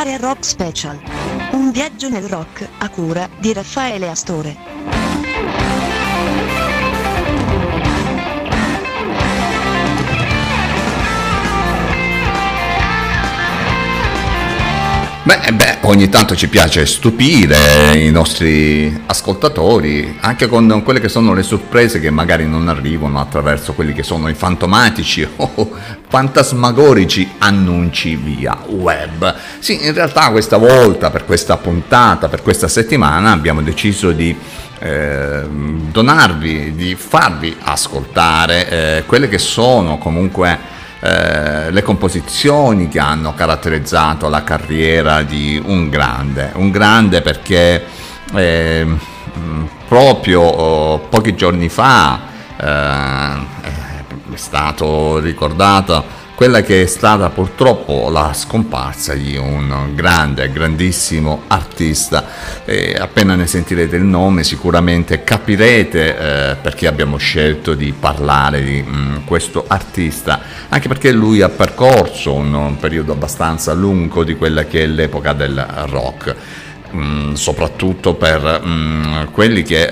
Area Rock Special. Un viaggio nel rock a cura di Raffaele Astore. Beh, beh, ogni tanto ci piace stupire i nostri ascoltatori, anche con quelle che sono le sorprese che magari non arrivano attraverso quelli che sono i fantomatici o fantasmagorici annunci via web. Sì, in realtà questa volta, per questa puntata, per questa settimana, abbiamo deciso di eh, donarvi, di farvi ascoltare eh, quelle che sono comunque eh, le composizioni che hanno caratterizzato la carriera di un grande, un grande perché eh, proprio oh, pochi giorni fa eh, è stato ricordato quella che è stata purtroppo la scomparsa di un grande, grandissimo artista. E appena ne sentirete il nome sicuramente capirete eh, perché abbiamo scelto di parlare di mh, mm, questo artista, anche perché lui ha percorso un, un periodo abbastanza lungo di quella che è l'epoca del rock. Mm, soprattutto per mm, quelli che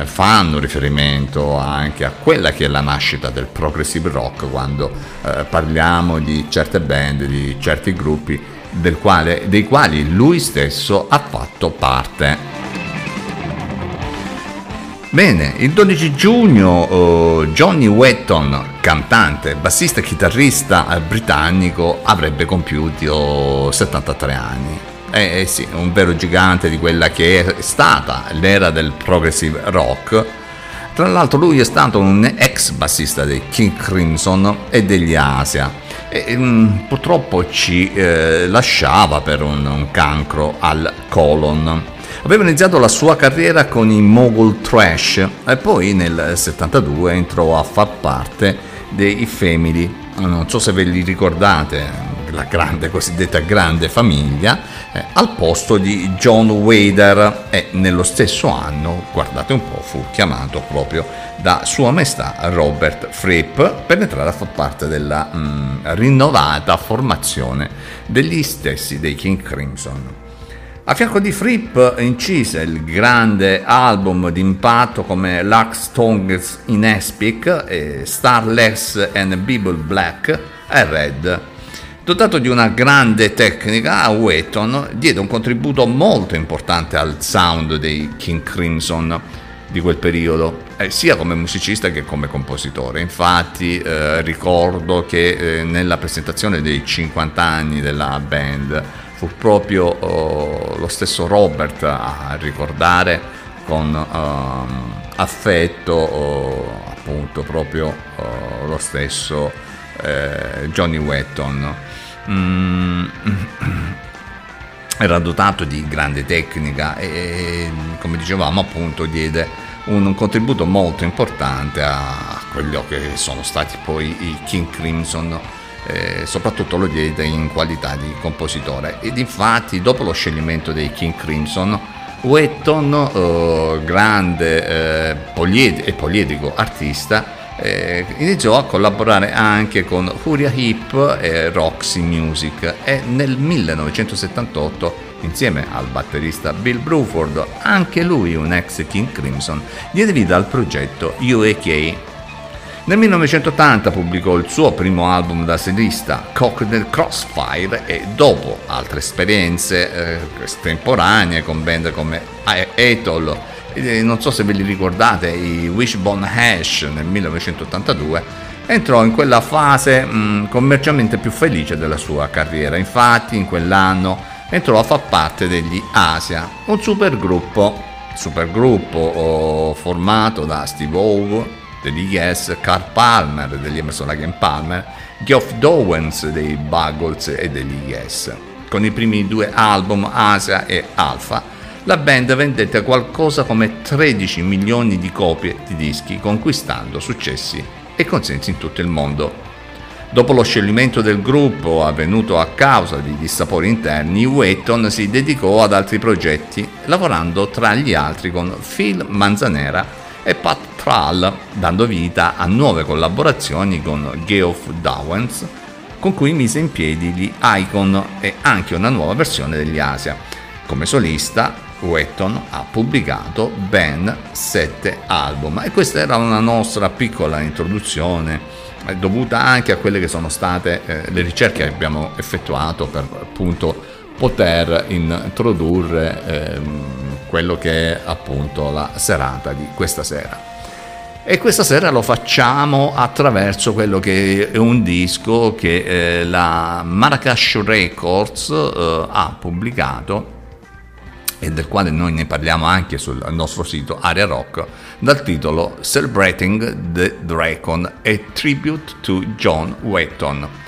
eh, fanno riferimento anche a quella che è la nascita del progressive rock quando eh, parliamo di certe band, di certi gruppi quale, dei quali lui stesso ha fatto parte. Bene, il 12 giugno uh, Johnny Wetton, cantante, bassista e chitarrista eh, britannico, avrebbe compiuto 73 anni. Eh, eh, sì, un vero gigante di quella che è stata l'era del progressive rock. Tra l'altro lui è stato un ex bassista dei King Crimson e degli Asia e um, purtroppo ci eh, lasciava per un, un cancro al colon. Aveva iniziato la sua carriera con i Mogul Trash e poi nel 72 entrò a far parte dei Family. Non so se ve li ricordate, la grande, cosiddetta grande famiglia, eh, al posto di John Wader e nello stesso anno, guardate un po', fu chiamato proprio da Sua Maestà Robert Fripp per entrare a far parte della mh, mm, rinnovata formazione degli stessi dei King Crimson. A fianco di Fripp incise il grande album d'impatto come Lux Tongues in Espic, e Starless and Bible Black e Red. Dotato di una grande tecnica, Wetton diede un contributo molto importante al sound dei King Crimson di quel periodo, eh, sia come musicista che come compositore. Infatti eh, ricordo che eh, nella presentazione dei 50 anni della band fu proprio oh, lo stesso Robert a ricordare con um, affetto oh, appunto proprio oh, lo stesso eh, Johnny Wetton. Mm, era dotato di grande tecnica e come dicevamo appunto diede un contributo molto importante a quelli che sono stati poi i King Crimson eh, soprattutto lo diede in qualità di compositore. Ed infatti dopo lo scioglimento dei King Crimson Wetton eh, grande eh, e poliedrico artista eh, iniziò a collaborare anche con Furia Hip e Roxy Music e nel 1978 insieme al batterista Bill Bruford, anche lui un ex King Crimson, diede vita al progetto UAK. Nel 1980 pubblicò il suo primo album da solista, Cockney Crossfire, e dopo altre esperienze eh, estemporanee con band come Ethel non so se ve li ricordate, i Wishbone Hash nel 1982, entrò in quella fase mh, commercialmente più felice della sua carriera. Infatti in quell'anno entrò a far parte degli Asia, un supergruppo, supergruppo oh, formato da Steve Howe degli Yes, Carl Palmer degli Emerson Lake Palmer, Geoff Dowens dei Buggles e degli Yes. Con i primi due album Asia e Alpha la band vendette qualcosa come 13 milioni di copie di dischi, conquistando successi e consensi in tutto il mondo. Dopo lo scioglimento del gruppo avvenuto a causa di dissapori interni, Wetton si dedicò ad altri progetti, lavorando tra gli altri con Phil Manzanera e Pat Thrall, dando vita a nuove collaborazioni con Geoff Dowens, con cui mise in piedi gli Icon e anche una nuova versione degli Asia. Come solista, Wetton ha pubblicato ben sette album e questa era una nostra piccola introduzione eh, dovuta anche a quelle che sono state eh, le ricerche che abbiamo effettuato per appunto poter introdurre ehm, quello che è appunto la serata di questa sera. E questa sera lo facciamo attraverso quello che è un disco che eh, la Marrakesh Records eh, ha pubblicato e del quale noi ne parliamo anche sul nostro sito Area Rock, dal titolo Celebrating the Dragon, a Tribute to John Wetton.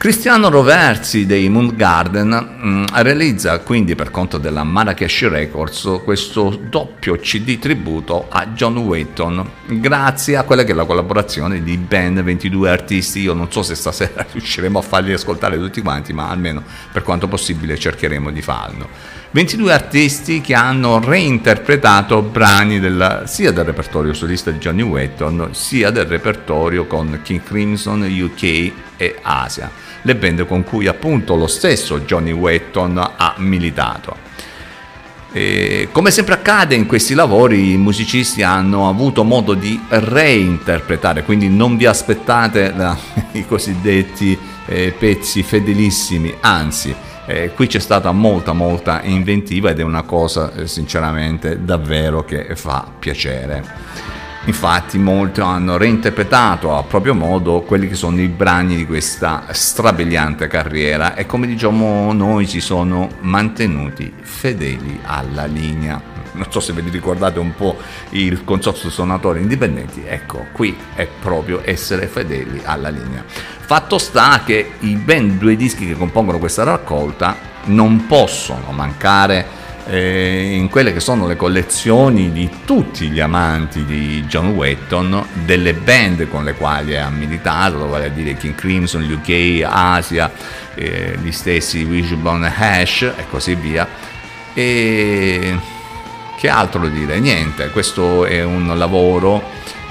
Cristiano Roversi dei Moon Garden mh, mm, realizza quindi per conto della Marrakesh Records questo doppio CD tributo a John Wetton grazie a quella che è la collaborazione di ben 22 artisti io non so se stasera riusciremo a farli ascoltare tutti quanti ma almeno per quanto possibile cercheremo di farlo 22 artisti che hanno reinterpretato brani del, sia del repertorio solista di Johnny Wetton sia del repertorio con King Crimson, UK e Asia, le band con cui appunto lo stesso Johnny Wetton ha militato. E come sempre accade in questi lavori, i musicisti hanno avuto modo di reinterpretare, quindi non vi aspettate la, i cosiddetti eh, pezzi fedelissimi, anzi eh, qui c'è stata molta molta inventiva ed è una cosa eh, sinceramente davvero che fa piacere. Infatti molti hanno reinterpretato a proprio modo quelli che sono i brani di questa strabiliante carriera e come diciamo noi si sono mantenuti fedeli alla linea. Non so se ve li ricordate un po' il consorzio suonatori indipendenti, ecco, qui è proprio essere fedeli alla linea. Fatto sta che i ben due dischi che compongono questa raccolta non possono mancare eh, in quelle che sono le collezioni di tutti gli amanti di John Wetton, delle band con le quali ha militato, vale a dire King Crimson, UK, Asia, eh, gli stessi Wishbone Hash e così via. E che altro dire? Niente, questo è un lavoro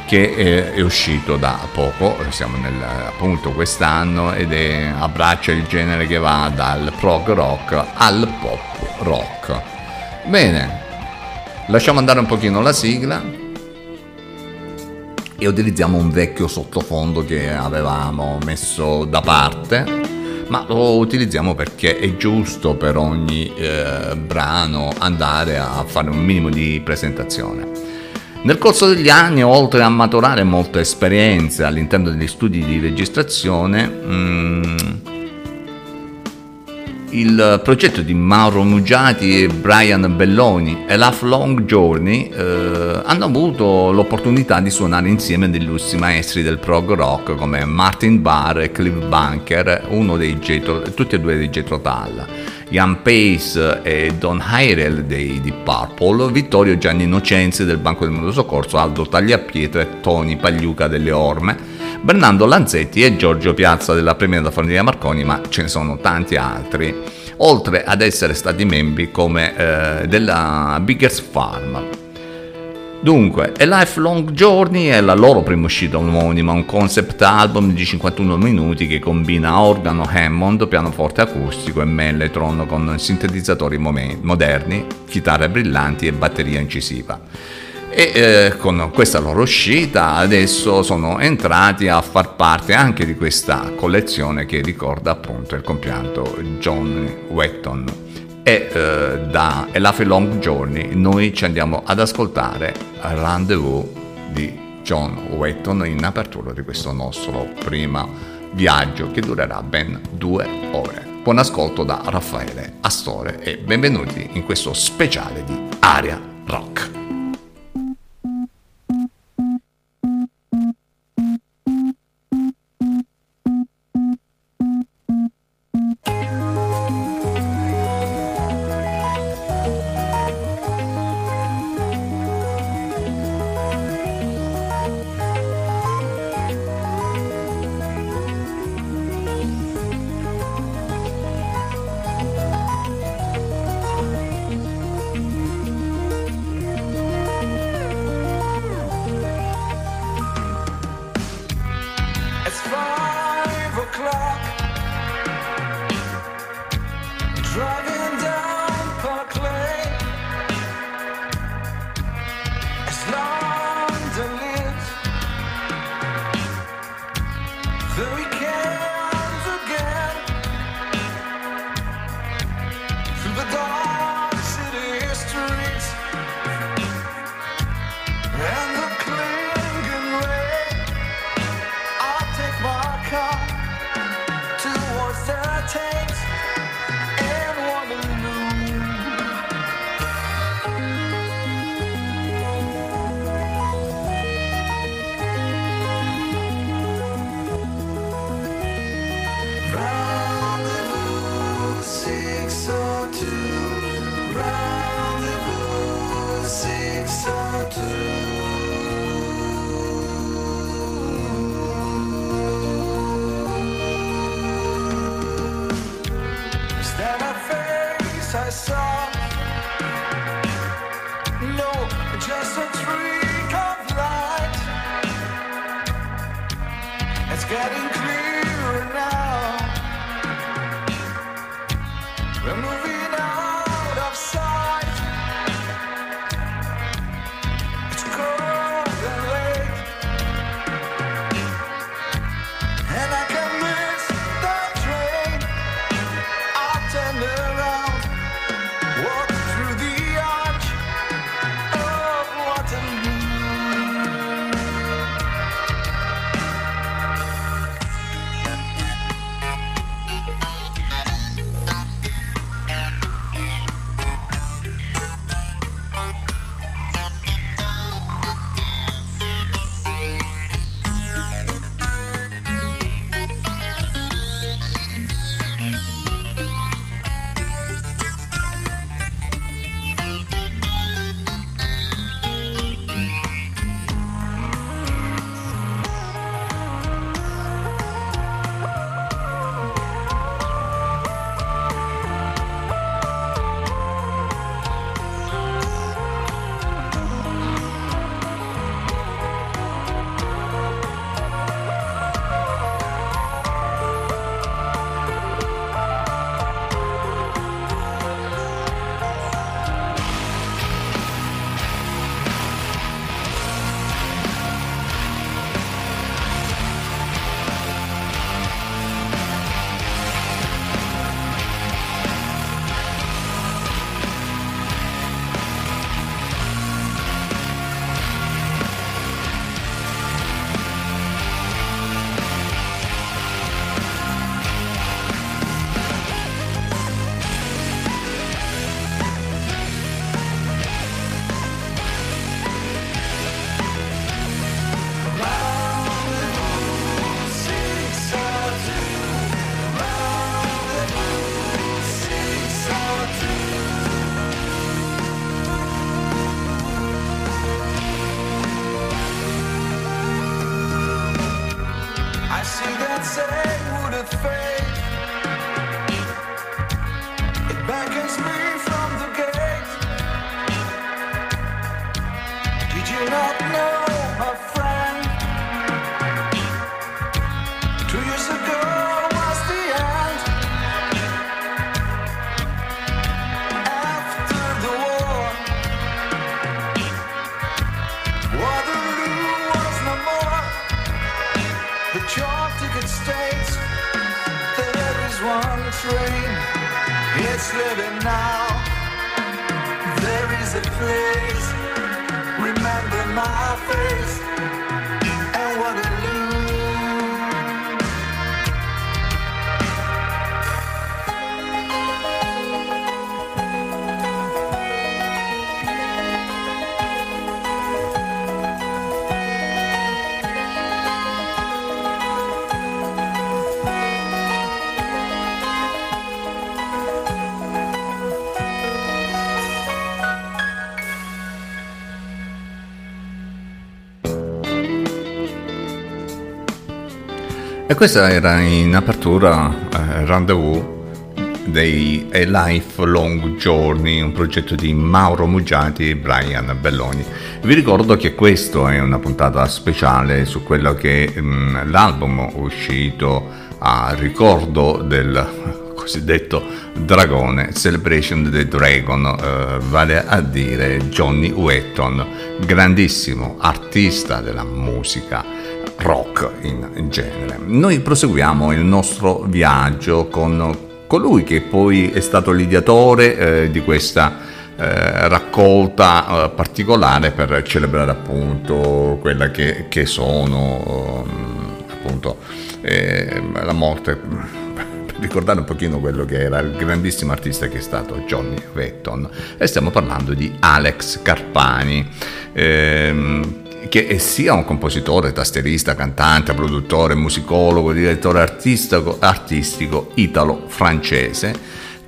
che è, uscito da poco, siamo nel, appunto quest'anno ed è, abbraccia il genere che va dal prog rock al pop rock. Bene, lasciamo andare un pochino la sigla e utilizziamo un vecchio sottofondo che avevamo messo da parte, ma lo utilizziamo perché è giusto per ogni eh, brano andare a fare un minimo di presentazione. Nel corso degli anni, oltre a maturare molte esperienze all'interno degli studi di registrazione, mh, mm, il progetto di Mauro Mugiati e Brian Belloni e Long Journey eh, hanno avuto l'opportunità di suonare insieme degli illussi maestri del prog rock come Martin Barr e Cliff Bunker, uno dei Jetro, tutti e due dei Jetro Tull, Ian Pace e Don Hyrel dei Deep Purple, Vittorio Gianni Innocenzi del Banco del Mondo Soccorso, Aldo Tagliapietra e Tony Pagliuca delle Orme, Bernardo Lanzetti e Giorgio Piazza della premiata famiglia Marconi, ma ce ne sono tanti altri, oltre ad essere stati membri come eh, della Biggest Farm. Dunque, A Lifelong Journey è la loro prima uscita omonima, un concept album di 51 minuti che combina organo Hammond, pianoforte acustico e mellotron con sintetizzatori moderni, chitarre brillanti e batteria incisiva e eh, con questa loro uscita adesso sono entrati a far parte anche di questa collezione che ricorda appunto il compianto John Wetton e eh, da A Life Long Journey noi ci andiamo ad ascoltare Rendezvous di John Wetton in apertura di questo nostro primo viaggio che durerà ben due ore. Buon ascolto da Raffaele Astore e benvenuti in questo speciale di Aria Rock. Six hundred. Questa era in apertura eh, Rendezvous dei A Lifelong Journey, un progetto di Mauro Muggiati e Brian Belloni. Vi ricordo che questa è una puntata speciale su quello che è mm, l'album uscito a ricordo del cosiddetto dragone, Celebration of the Dragon, eh, vale a dire Johnny Wetton, grandissimo artista della musica rock in, genere. Noi proseguiamo il nostro viaggio con colui che poi è stato l'ideatore eh, di questa eh, raccolta eh, particolare per celebrare appunto quella che, che sono um, appunto eh, la morte ricordare un pochino quello che era il grandissimo artista che è stato Johnny Vetton e stiamo parlando di Alex Carpani ehm, che sia un compositore, tastierista, cantante, produttore, musicologo, direttore artistico, artistico italo-francese,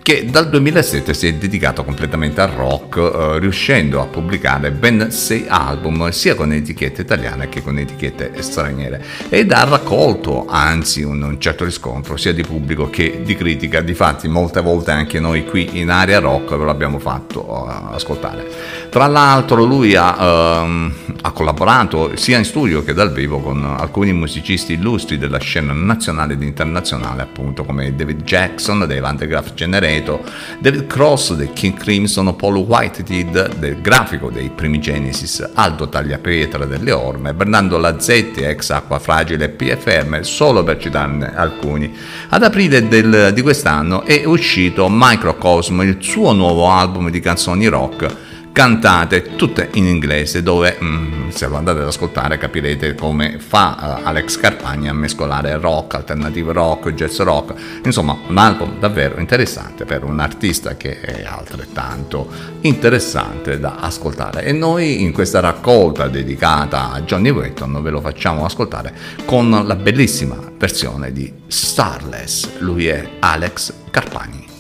che dal 2007 si è dedicato completamente al rock, eh, riuscendo a pubblicare ben sei album sia con etichette italiane che con etichette straniere ed ha raccolto anzi un, un certo riscontro sia di pubblico che di critica, difatti molte volte anche noi qui in area rock ve l'abbiamo fatto uh, ascoltare. Tra l'altro lui ha, uh, ha collaborato sia in studio che dal vivo con alcuni musicisti illustri della scena nazionale ed internazionale appunto come David Jackson dei Vandergraaf Generation Magneto, David Cross del King Crimson, Paul Whitehead del grafico dei primi Genesis, Aldo Tagliapietra delle Orme, Bernardo Lazzetti, ex Acqua Fragile PFM, solo per citarne alcuni. Ad aprile del, di quest'anno è uscito Microcosmo, il suo nuovo album di canzoni rock cantate tutte in inglese dove mm, se lo andate ad ascoltare capirete come fa uh, Alex Carpagna a mescolare rock, alternative rock, jazz rock. Insomma un album davvero interessante per un artista che è altrettanto interessante da ascoltare. E noi in questa raccolta dedicata a Johnny Wetton ve lo facciamo ascoltare con la bellissima versione di Starless. Lui è Alex Carpagni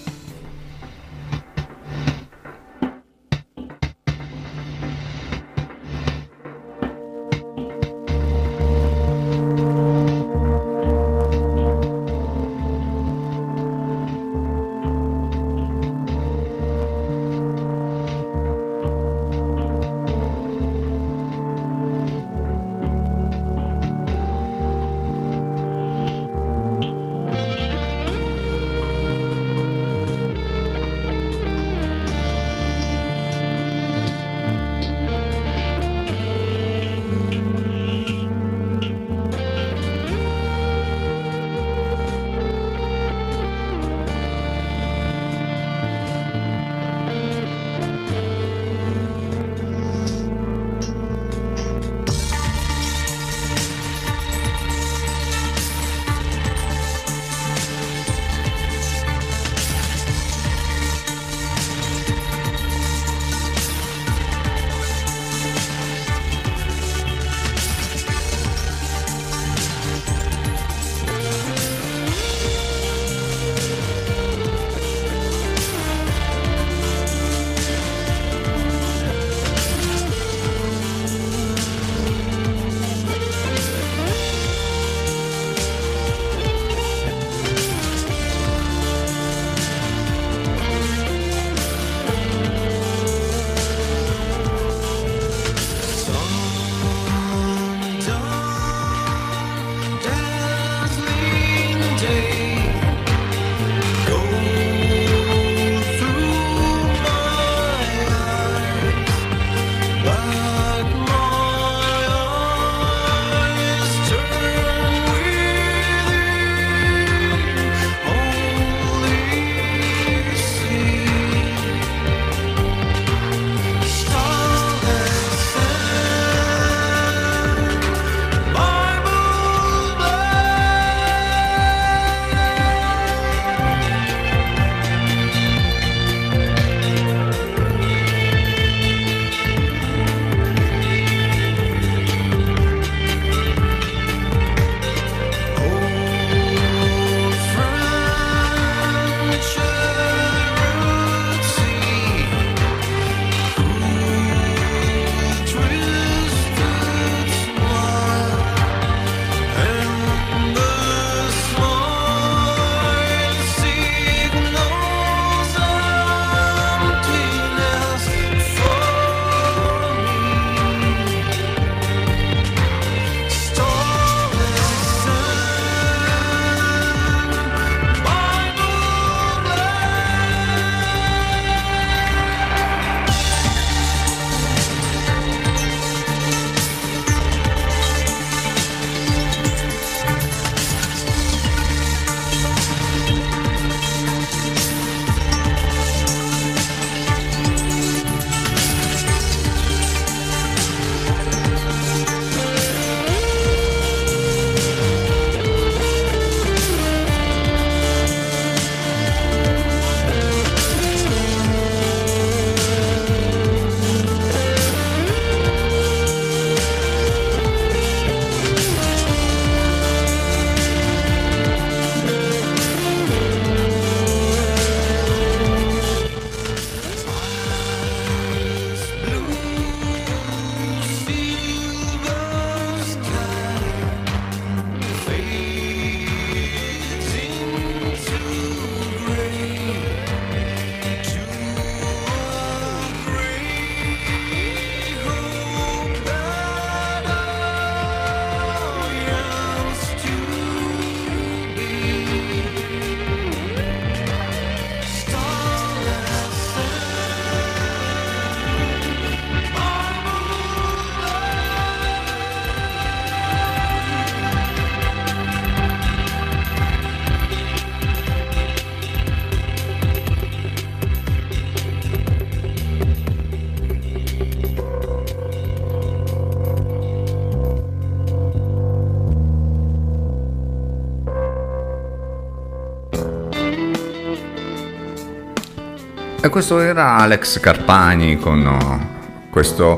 E questo era Alex Carpani con uh, questa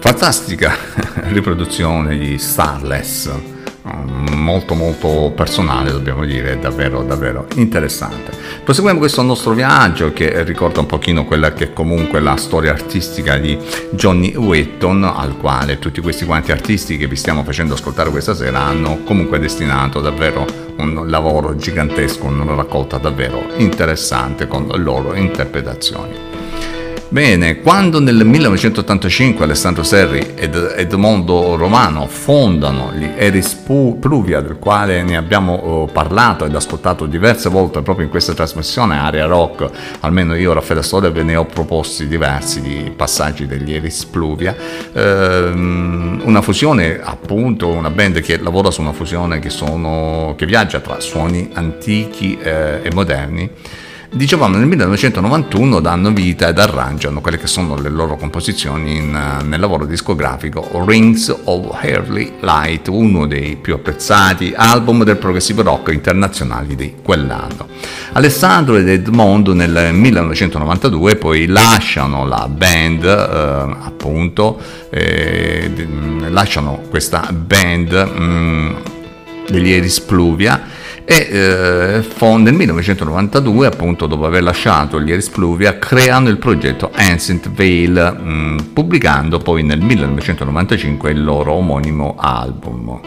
fantastica riproduzione di Starless, um, molto molto personale dobbiamo dire, davvero davvero interessante. Proseguiamo questo nostro viaggio che ricorda un pochino quella che è comunque la storia artistica di Johnny Wetton, al quale tutti questi quanti artisti che vi stiamo facendo ascoltare questa sera hanno comunque destinato davvero un lavoro gigantesco, una raccolta davvero interessante con le loro interpretazioni. Bene, quando nel 1985 Alessandro Serri ed Edmondo Romano fondano gli Eris Pluvia, del quale ne abbiamo oh, parlato ed ascoltato diverse volte proprio in questa trasmissione Area Rock, almeno io Raffaele Storia ve ne ho proposti diversi di passaggi degli Eris Pluvia, ehm, una fusione appunto, una band che lavora su una fusione che, sono, che viaggia tra suoni antichi eh, e moderni Dicevamo nel 1991 danno vita ed arrangiano quelle che sono le loro composizioni in, nel lavoro discografico Rings of Early Light, uno dei più apprezzati album del progressive rock internazionali di quell'anno. Alessandro ed Edmondo nel 1992 poi lasciano la band, eh, appunto, eh, lasciano questa band mh, mm, degli Eris Pluvia e eh, nel 1992, appunto dopo aver lasciato gli Eris Pluvia, creano il progetto Ancient Veil, mh, mm, pubblicando poi nel 1995 il loro omonimo album.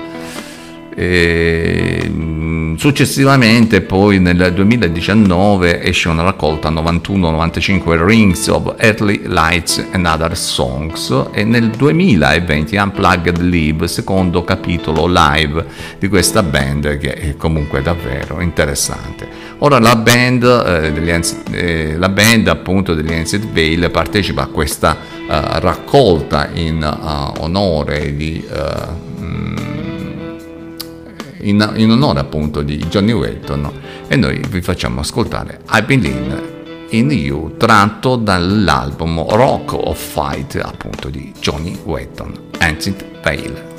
E, successivamente poi nel 2019 esce una raccolta 91-95 Rings of Early Lights and Other Songs e nel 2020 Unplugged Live, secondo capitolo live di questa band che è comunque davvero interessante. Ora la band, eh, degli, eh, la band appunto degli Ancient Veil partecipa a questa uh, raccolta in uh, onore di uh, in, in onore appunto di Johnny Wetton e noi vi facciamo ascoltare I Believe in You tratto dall'album Rock of Fight appunto di Johnny Wetton, Ancient Veil.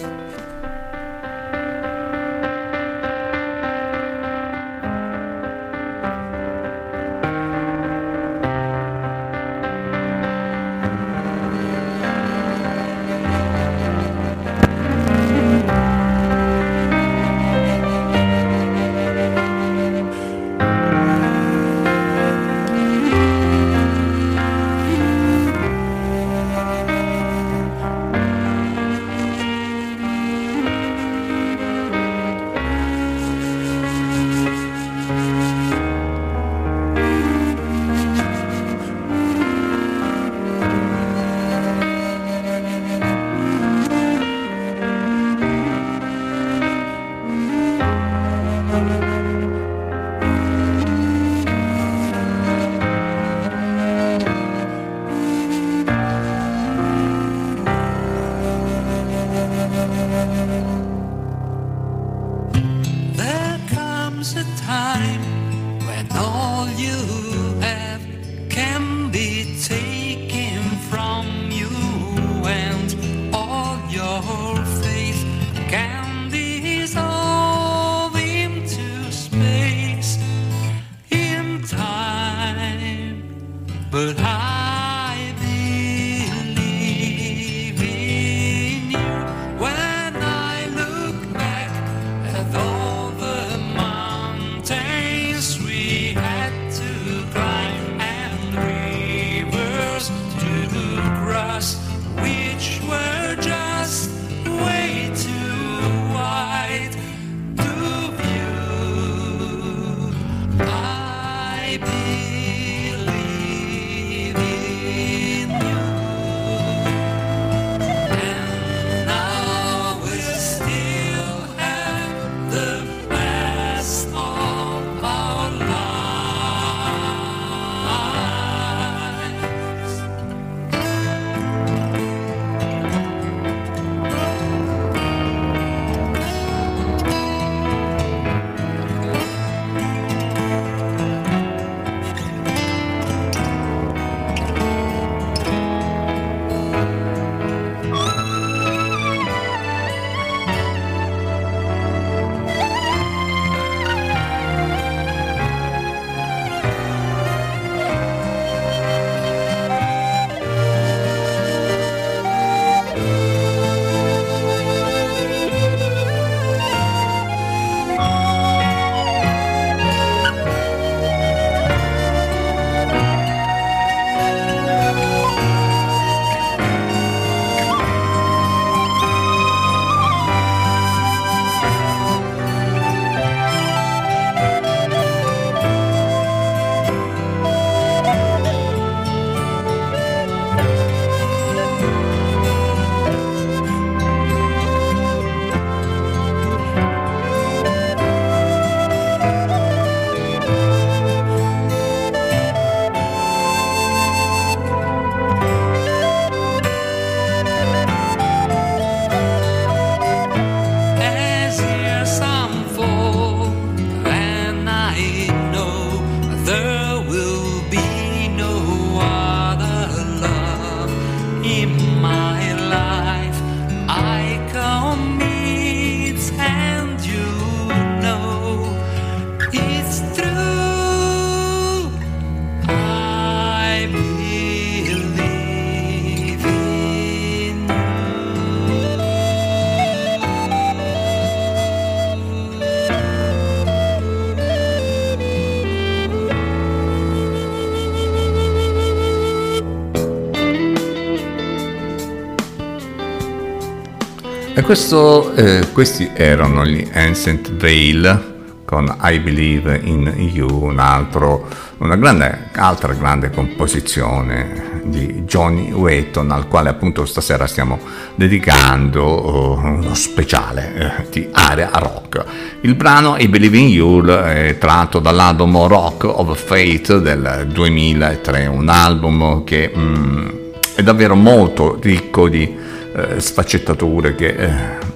Questo, eh, questi erano gli Ancient Veil con I Believe in You, un altro, una grande, altra grande composizione di Johnny Wetton al quale appunto stasera stiamo dedicando uh, uno speciale uh, di area rock. Il brano I Believe in You è tratto dall'album Rock of Fate del 2003, un album che mm, è davvero molto ricco di uh, sfaccettature che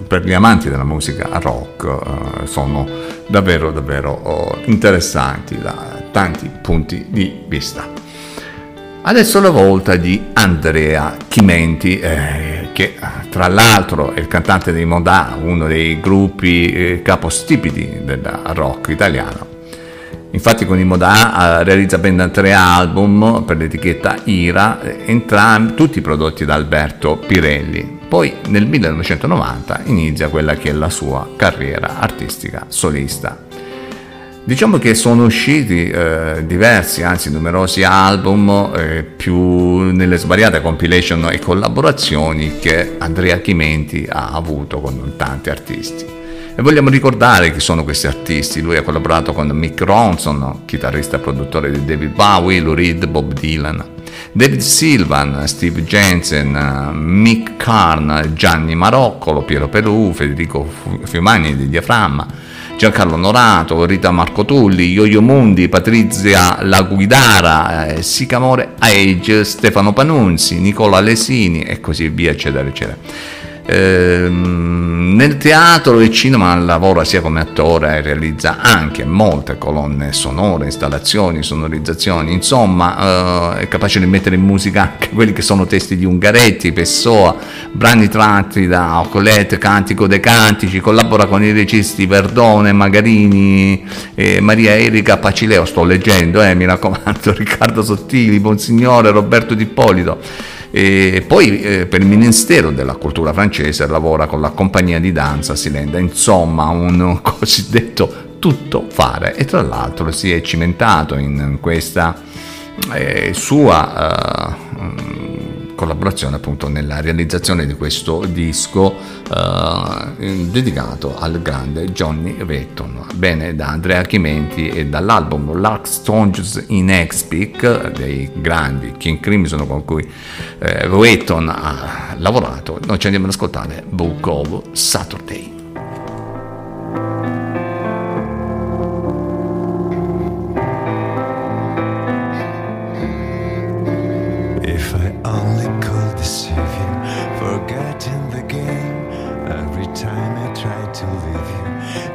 per gli amanti della musica rock uh, sono davvero davvero oh, interessanti da tanti punti di vista. Adesso la volta di Andrea Chimenti, eh, che tra l'altro è il cantante dei Modà, uno dei gruppi eh, capostipiti del rock italiano. Infatti con i Modà eh, realizza ben tre album per l'etichetta Ira, entrambi tutti prodotti da Alberto Pirelli. Poi nel 1990 inizia quella che è la sua carriera artistica solista. Diciamo che sono usciti eh, diversi, anzi numerosi album, eh, più nelle svariate compilation e collaborazioni che Andrea Chimenti ha avuto con tanti artisti. E vogliamo ricordare chi sono questi artisti. Lui ha collaborato con Mick Ronson, chitarrista e produttore di David Bowie, Lou Reed, Bob Dylan, David Silvan, Steve Jensen, Mick Karn, Gianni Maroccolo, Piero Perù, Federico Fiumani di Diaframma, Giancarlo Norato, Rita Marco Tulli, Ioio Mundi, Patrizia La Guidara, eh, Sicamore Age, Stefano Panunzi, Nicola Lesini e così via, eccetera, eccetera. Ehm, nel teatro e cinema lavora sia come attore e realizza anche molte colonne sonore, installazioni, sonorizzazioni, insomma eh, è capace di mettere in musica anche quelli che sono testi di Ungaretti, Pessoa, brani tratti da Ocolette, Cantico dei Cantici, collabora con i registi Verdone, Magarini, Maria Erika Pacileo, sto leggendo, eh, mi raccomando, Riccardo Sottili, Monsignore, Roberto D'Ippolito. E poi eh, per il Ministero della Cultura francese lavora con la compagnia di danza Silenda, insomma un cosiddetto tutto fare. E tra l'altro si è cimentato in questa eh, sua eh, collaborazione appunto nella realizzazione di questo disco eh, dedicato al grande Johnny Wetton. Bene, da Andrea Chimenti e dall'album Lark Stones in Expic dei grandi King Crimson con cui eh, Wetton ha lavorato, noi ci andiamo ad ascoltare Book of Saturday. If I only could deceive you, forgetting the game. Every time I try to leave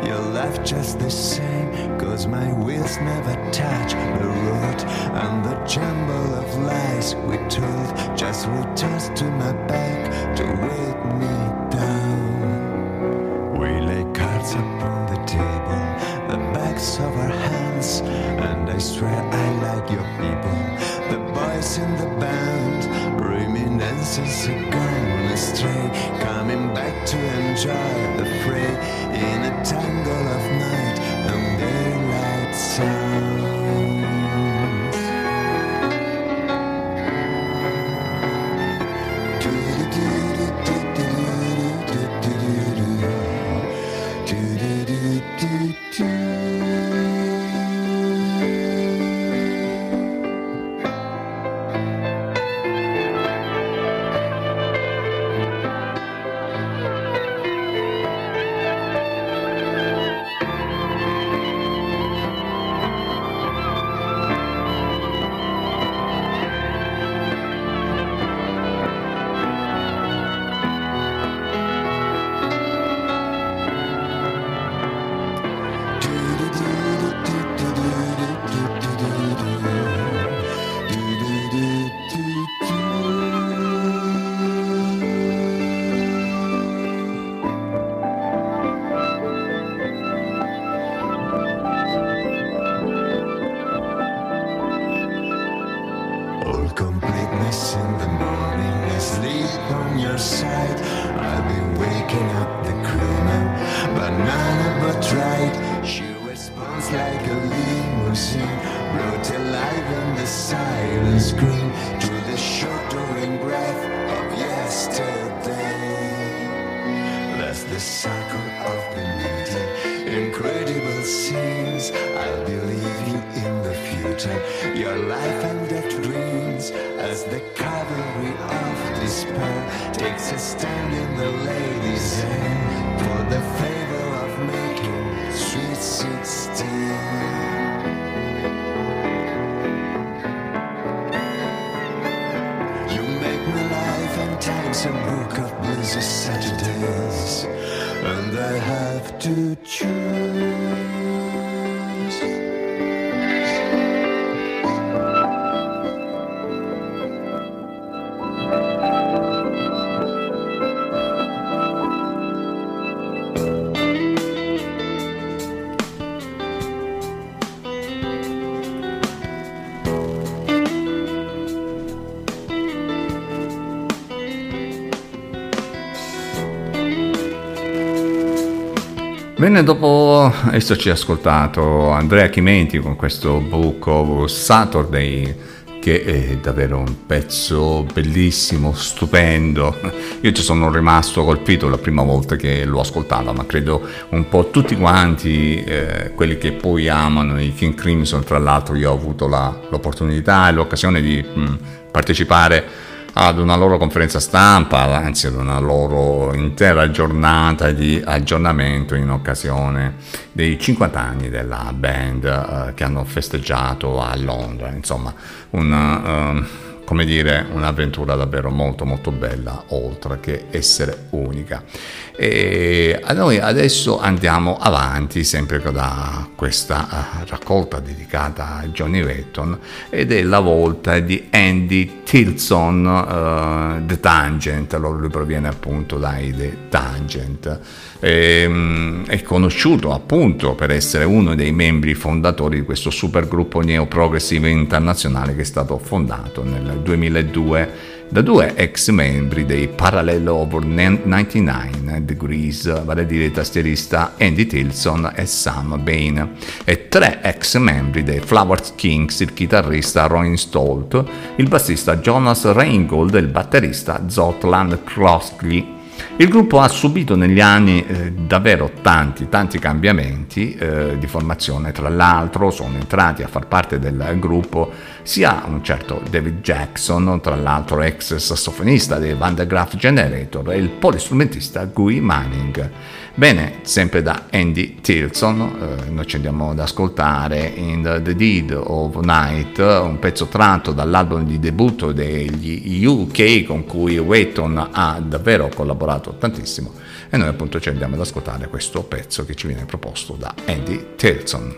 you, your life just the same. Cause my wheels never touch the road, and the jumble of lies we told just returns to my back to wake me try. Bene, dopo esserci ascoltato Andrea Chimenti con questo Book of Saturday, che è davvero un pezzo bellissimo, stupendo. Io ci sono rimasto colpito la prima volta che l'ho ascoltato, ma credo un po' tutti quanti, eh, quelli che poi amano i King Crimson, tra l'altro io ho avuto la, l'opportunità e l'occasione di mh, partecipare ad una loro conferenza stampa, anzi ad una loro intera giornata di aggiornamento in occasione dei 50 anni della band eh, che hanno festeggiato a Londra. Insomma, una, eh, come dire, un'avventura davvero molto molto bella, oltre che essere unica. E noi adesso andiamo avanti sempre da questa uh, raccolta dedicata a Johnny Wetton ed è la volta di Andy Tilson uh, The Tangent, allora lui proviene appunto dai The Tangent. E, um, è conosciuto appunto per essere uno dei membri fondatori di questo supergruppo neo-progressive internazionale che è stato fondato nel 2002 da due ex membri dei Parallel Over 99 Degrees, vale a dire il tastierista Andy Tilson e Sam Bain, e tre ex membri dei Flowers Kings, il chitarrista Ron Stolt, il bassista Jonas Reingold e il batterista Zotland Crossley. Il gruppo ha subito negli anni eh, davvero tanti, tanti cambiamenti eh, di formazione, tra l'altro sono entrati a far parte del gruppo sia un certo David Jackson, tra l'altro ex sassofonista dei Van der Graaf Generator, e il polistrumentista Guy Manning. Bene, sempre da Andy Tilson, eh, noi ci andiamo ad ascoltare in The Deed of Night, un pezzo tratto dall'album di debutto degli UK con cui Wayton ha davvero collaborato tantissimo e noi appunto ci andiamo ad ascoltare questo pezzo che ci viene proposto da Andy Tilson.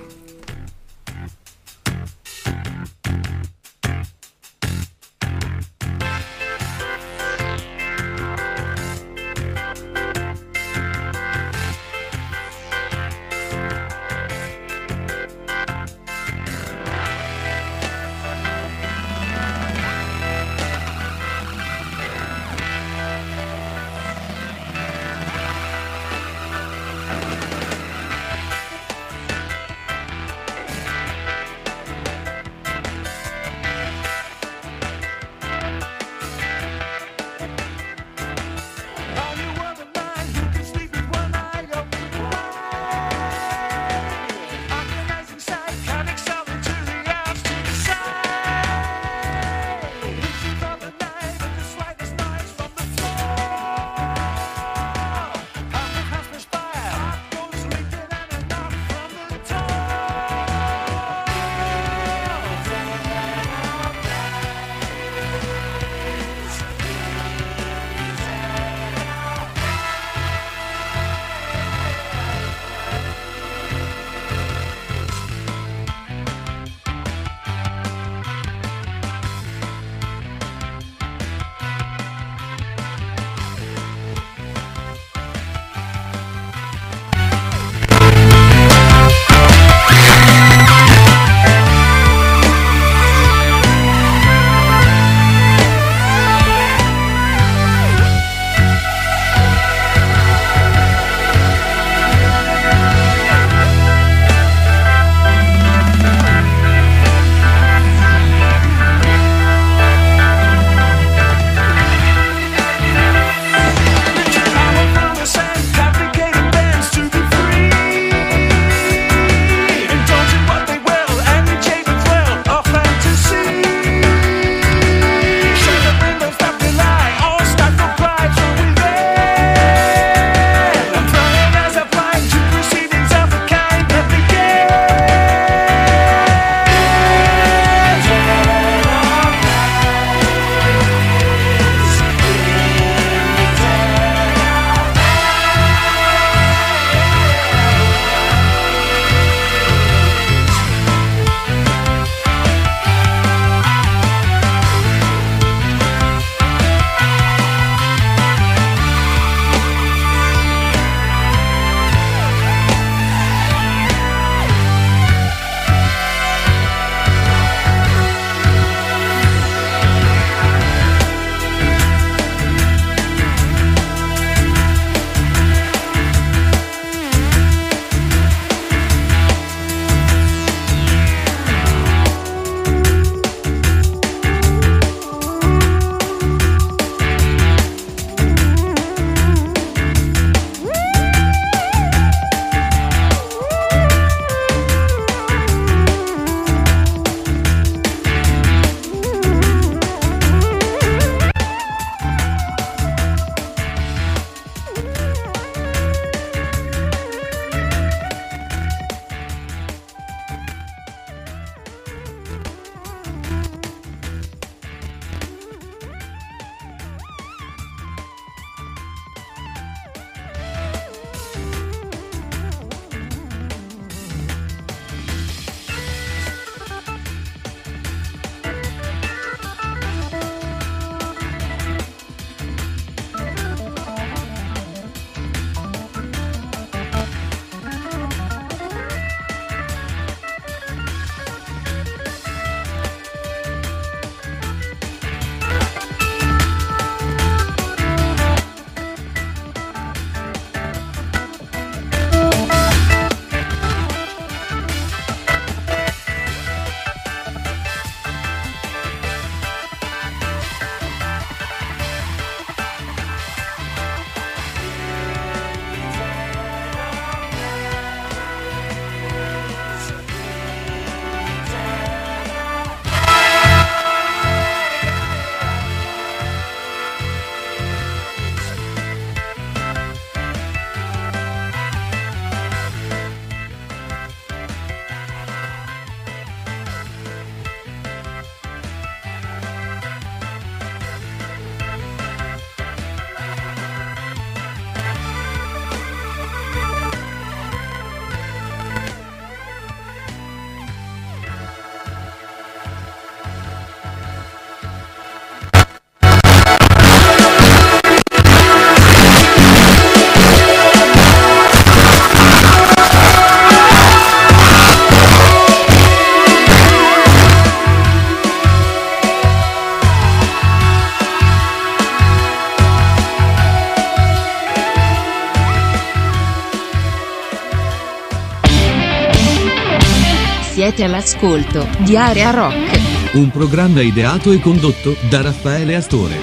Siete all'ascolto di Area Rock. Un programma ideato e condotto da Raffaele Astore.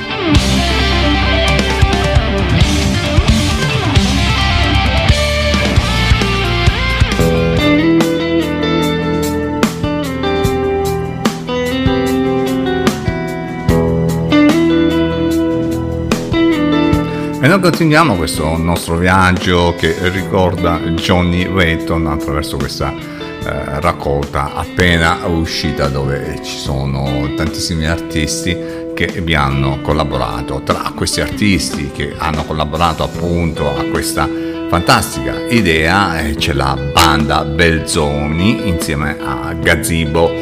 E noi continuiamo questo nostro viaggio che ricorda Johnny Wetton attraverso questa raccolta appena uscita dove ci sono tantissimi artisti che vi hanno collaborato. Tra questi artisti che hanno collaborato appunto a questa fantastica idea eh, c'è la banda Belzoni insieme a Gazzibo.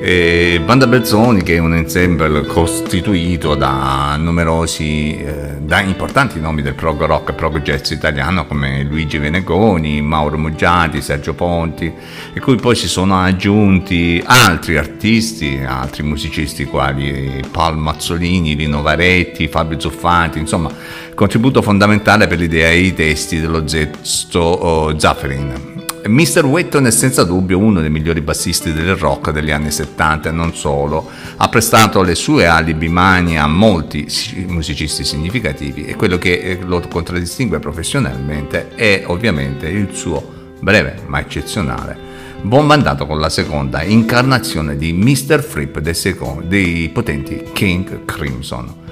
E Banda Belzoni che è un ensemble costituito da numerosi, eh, da importanti nomi del prog rock e prog jazz italiano come Luigi Venegoni, Mauro Muggiati, Sergio Ponti e cui poi si sono aggiunti altri artisti, altri musicisti quali Paul Mazzolini, Lino Varetti, Fabio Zuffati, insomma contributo fondamentale per l'idea e i testi dello Zesto oh, Zafferin. Mr. Wetton è senza dubbio uno dei migliori bassisti del rock degli anni 70 e non solo, ha prestato le sue alibi mani a molti musicisti significativi e quello che eh, lo contraddistingue professionalmente è ovviamente il suo breve ma eccezionale buon mandato con la seconda incarnazione di Mr. Fripp dei, secondi, dei potenti King Crimson.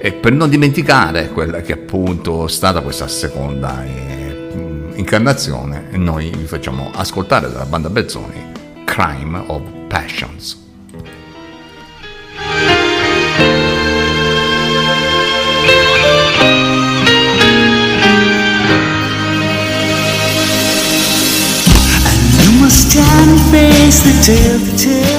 E per non dimenticare quella che appunto è stata questa seconda eh, incarnazione, noi vi facciamo ascoltare dalla banda Bezzoni Crime of Passions. You must stand and face the tale,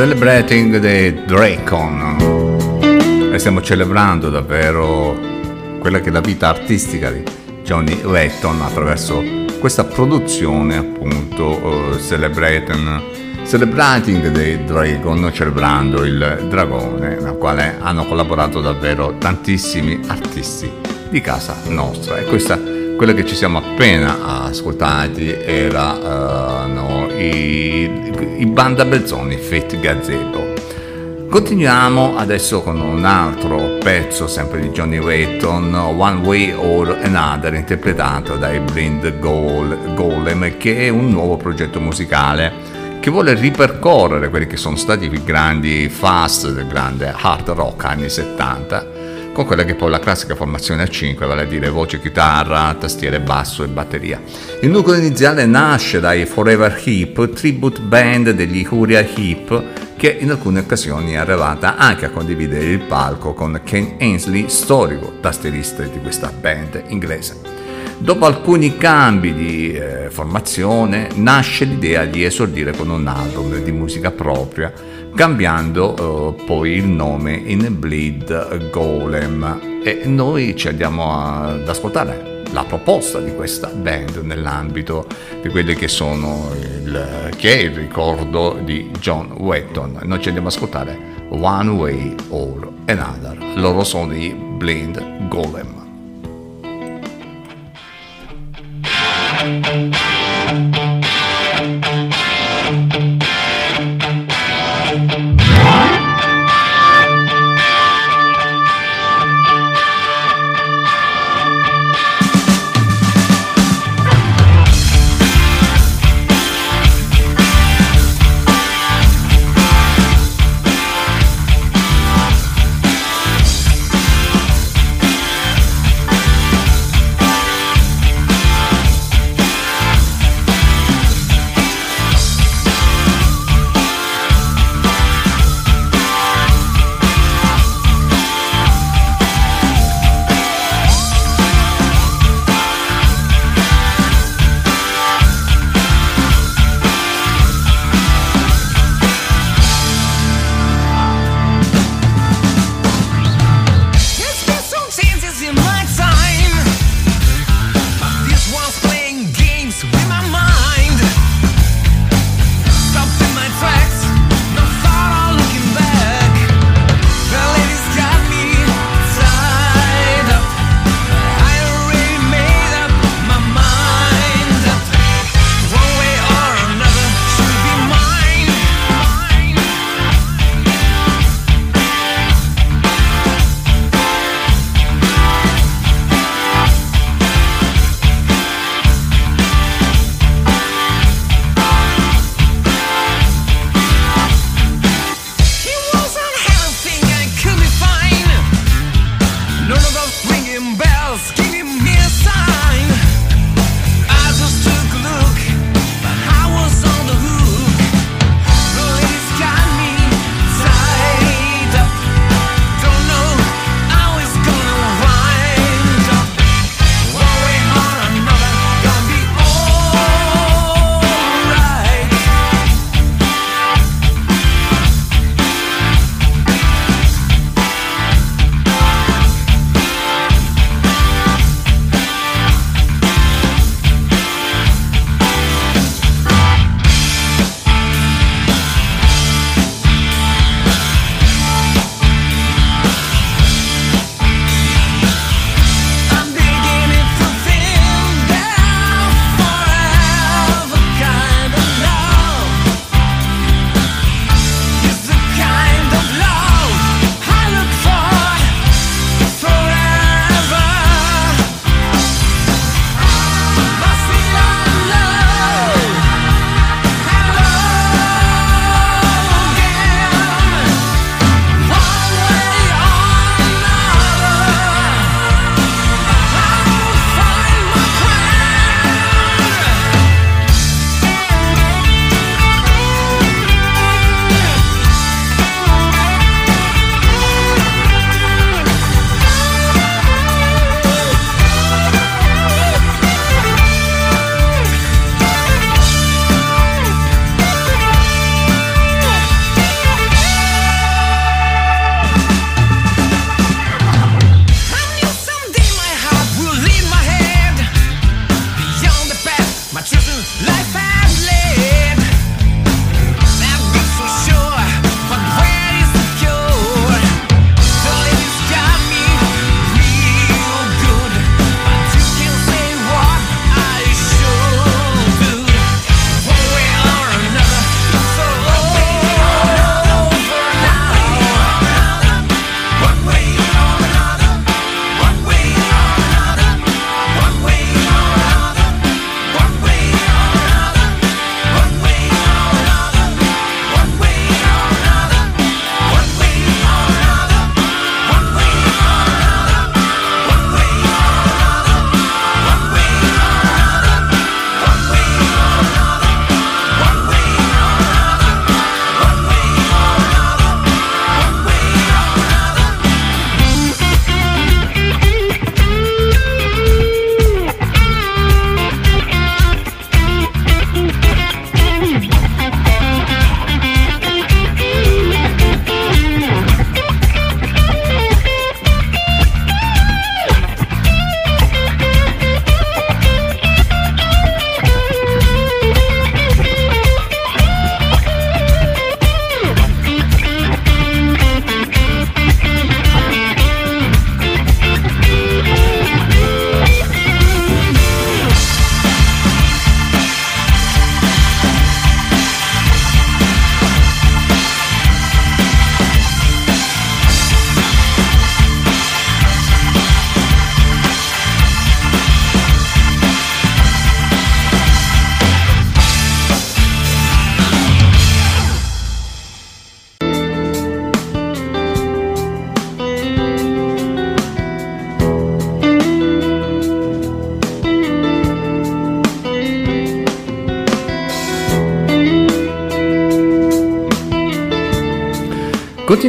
Celebrating the Dracon. E stiamo celebrando davvero quella che è la vita artistica di Johnny Wetton attraverso questa produzione appunto uh, Celebrating, Celebrating the Dragon, celebrando il dragone, nel quale hanno collaborato davvero tantissimi artisti di casa nostra. E questa, quella che ci siamo appena ascoltati erano uh, i, i Banda Belzoni, Fit Gazebo. Continuiamo adesso con un altro pezzo, sempre di Johnny Wayton, One Way or Another, interpretato dai Blind Gole- Golem, che è un nuovo progetto musicale che vuole ripercorrere quelli che sono stati i grandi fast del grande hard rock anni 70 con quella che è poi la classica formazione a 5, vale a dire voce, chitarra, tastiere, basso e batteria. Il nucleo iniziale nasce dai Forever Hip, tribute band degli Huria Hip, che in alcune occasioni è arrivata anche a condividere il palco con Ken Ainsley, storico tastierista di questa band inglese. Dopo alcuni cambi di eh, formazione nasce l'idea di esordire con un album di musica propria, cambiando eh, poi il nome in Bleed Golem e noi ci andiamo ad ascoltare la proposta di questa band nell'ambito di quelli che sono il, che è il ricordo di John Wetton. Noi ci andiamo ad ascoltare One Way or Another. Loro sono i Blind Golem.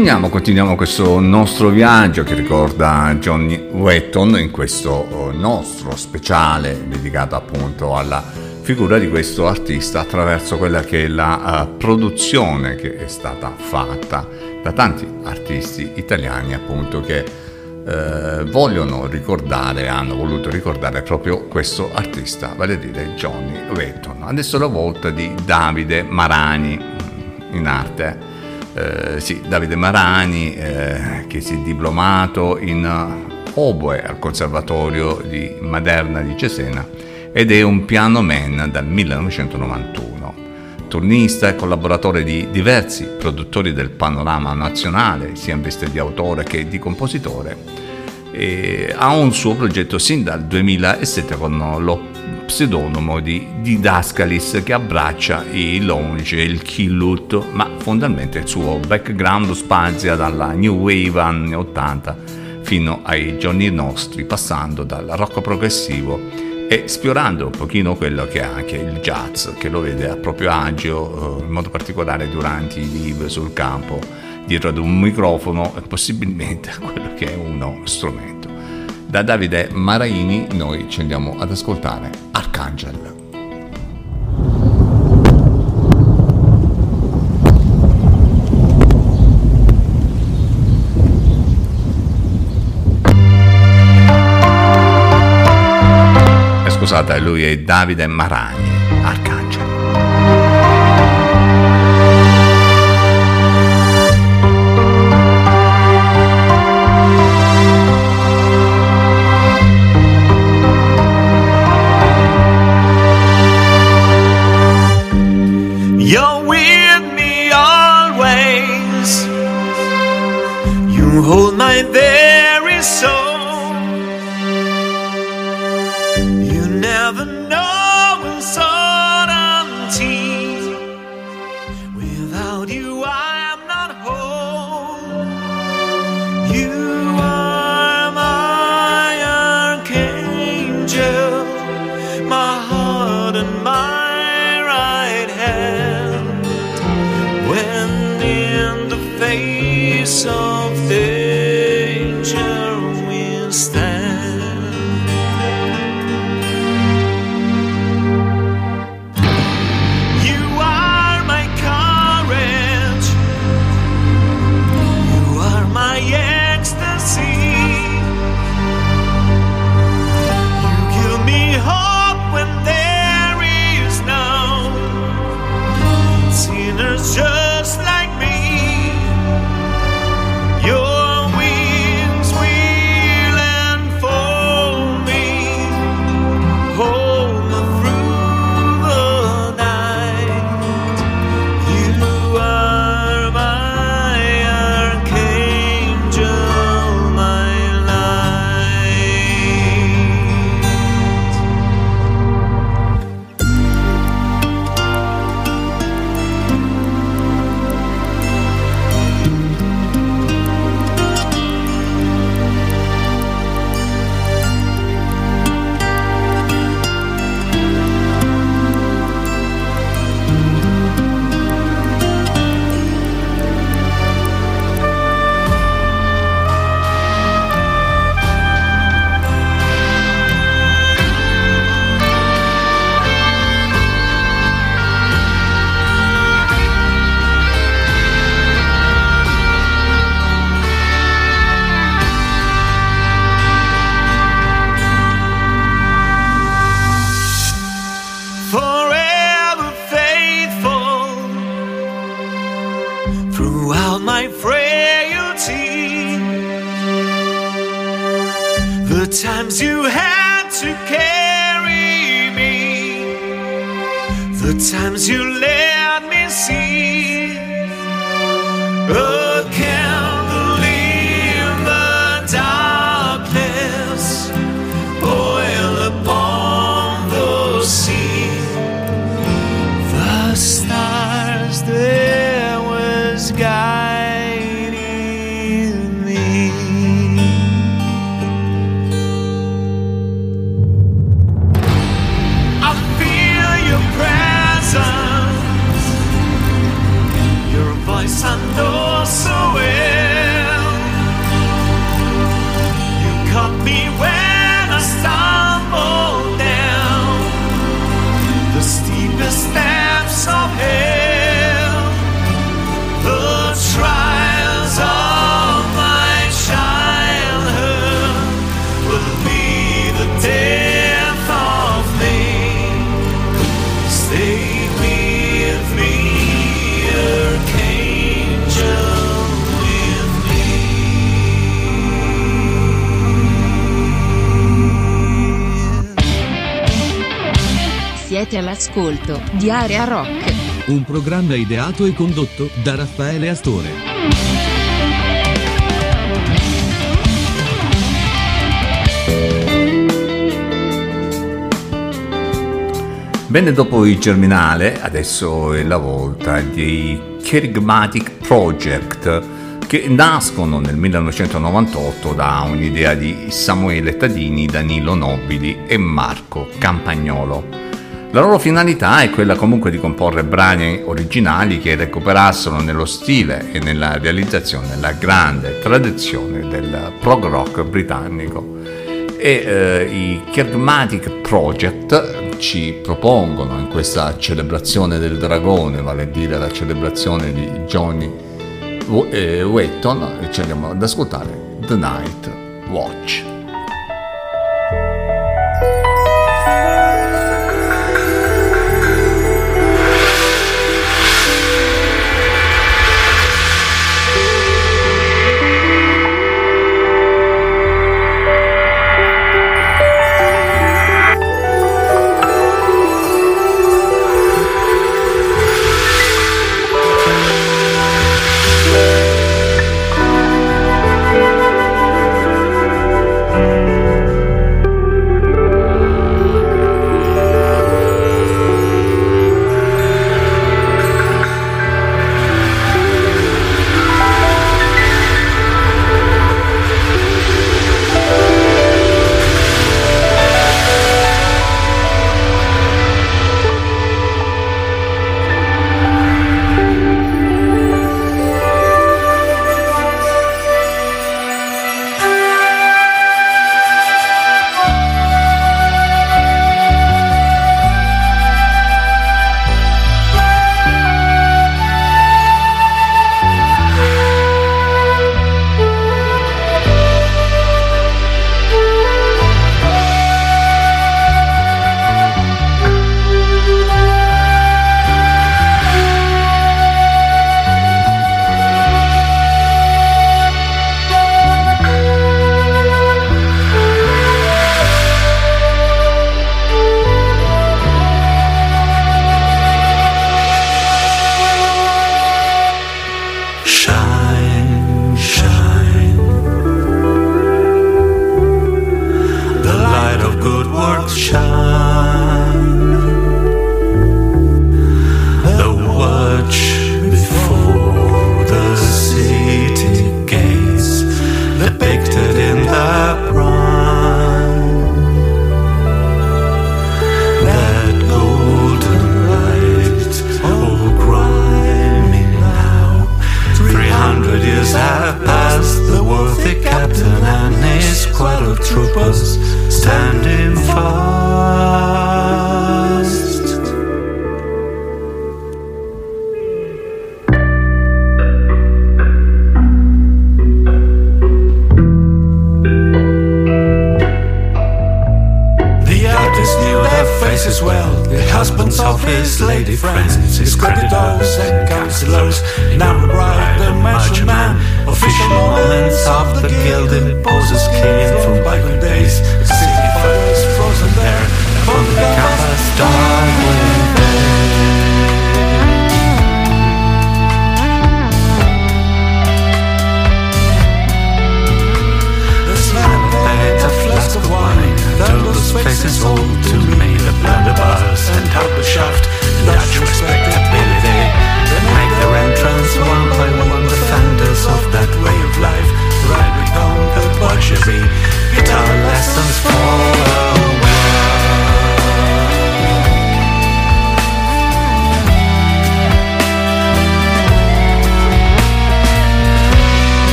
Continuiamo, continuiamo questo nostro viaggio che ricorda Johnny Wetton in questo eh, nostro speciale dedicato appunto alla figura di questo artista attraverso quella che è la uh, produzione che è stata fatta da tanti artisti italiani appunto che uh, vogliono ricordare, hanno voluto ricordare proprio questo artista, vale a dire Johnny Wetton. Adesso è la volta di Davide Marani mm, in arte eh, sì, Davide Marani, eh, che si è diplomato in oboe al Conservatorio di Maderna di Cesena ed è un piano man dal 1991. Turnista e collaboratore di diversi produttori del panorama nazionale, sia in veste di autore che di compositore, ha un suo progetto sin dal 2007 con lo pseudonimo di Didascalis che abbraccia lounge e il killut, ma fondamentalmente il suo background spazia dalla new wave anni 80 fino ai giorni nostri, passando dal rock progressivo e esplorando un pochino quello che è anche il jazz, che lo vede a proprio agio, eh, in modo particolare durante i live sul campo, dietro ad un microfono e possibilmente quello che è uno strumento. Da Davide Maraini noi ci andiamo ad ascoltare Arcangel. Scusate, lui è Davide Marani, Arcangel. You're with me always. You hold my very soul. Siete all'ascolto di Area Rock. Un programma ideato e condotto da Raffaele Astore. Bene, dopo il Germinale, adesso è la volta dei Kerigmatic Project che nascono nel 1998 da un'idea di Samuele Tadini, Danilo Nobili e Marco Campagnolo. La loro finalità è quella comunque di comporre brani originali che recuperassero nello stile e nella realizzazione la grande tradizione del prog rock britannico e eh, i Kergmatic Project ci propongono in questa celebrazione del dragone, vale a dire la celebrazione di Johnny eh, Wetton, e ci andiamo ad ascoltare The Night Watch. Now Number right the macho man Official moments of the guild poses came from biker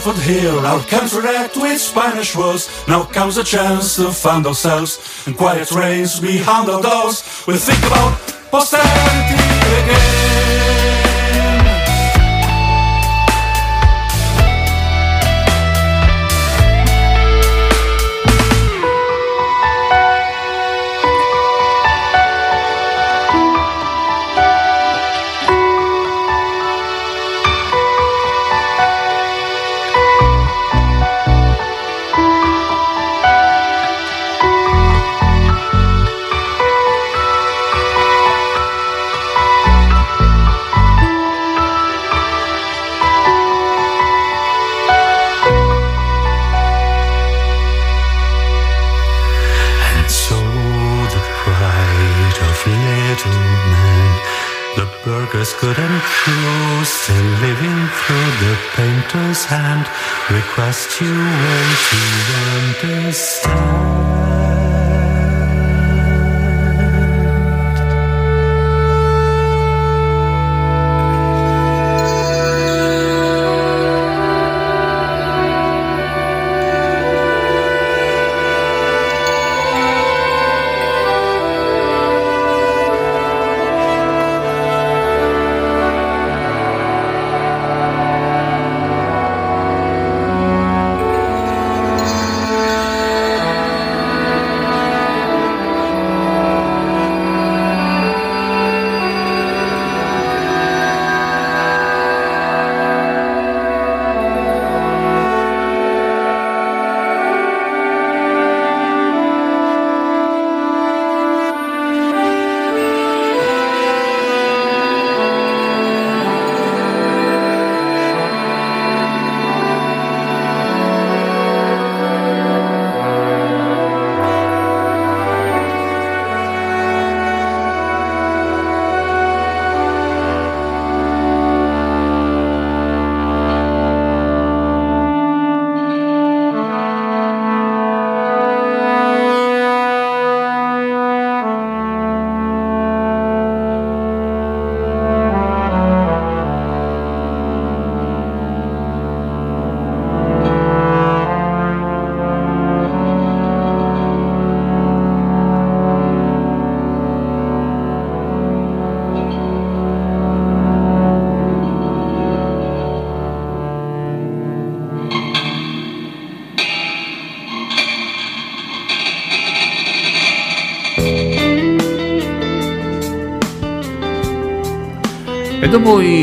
suffered here, our counteract with Spanish wars. Now comes the chance to find ourselves in quiet rains behind our doors. We'll think about posterity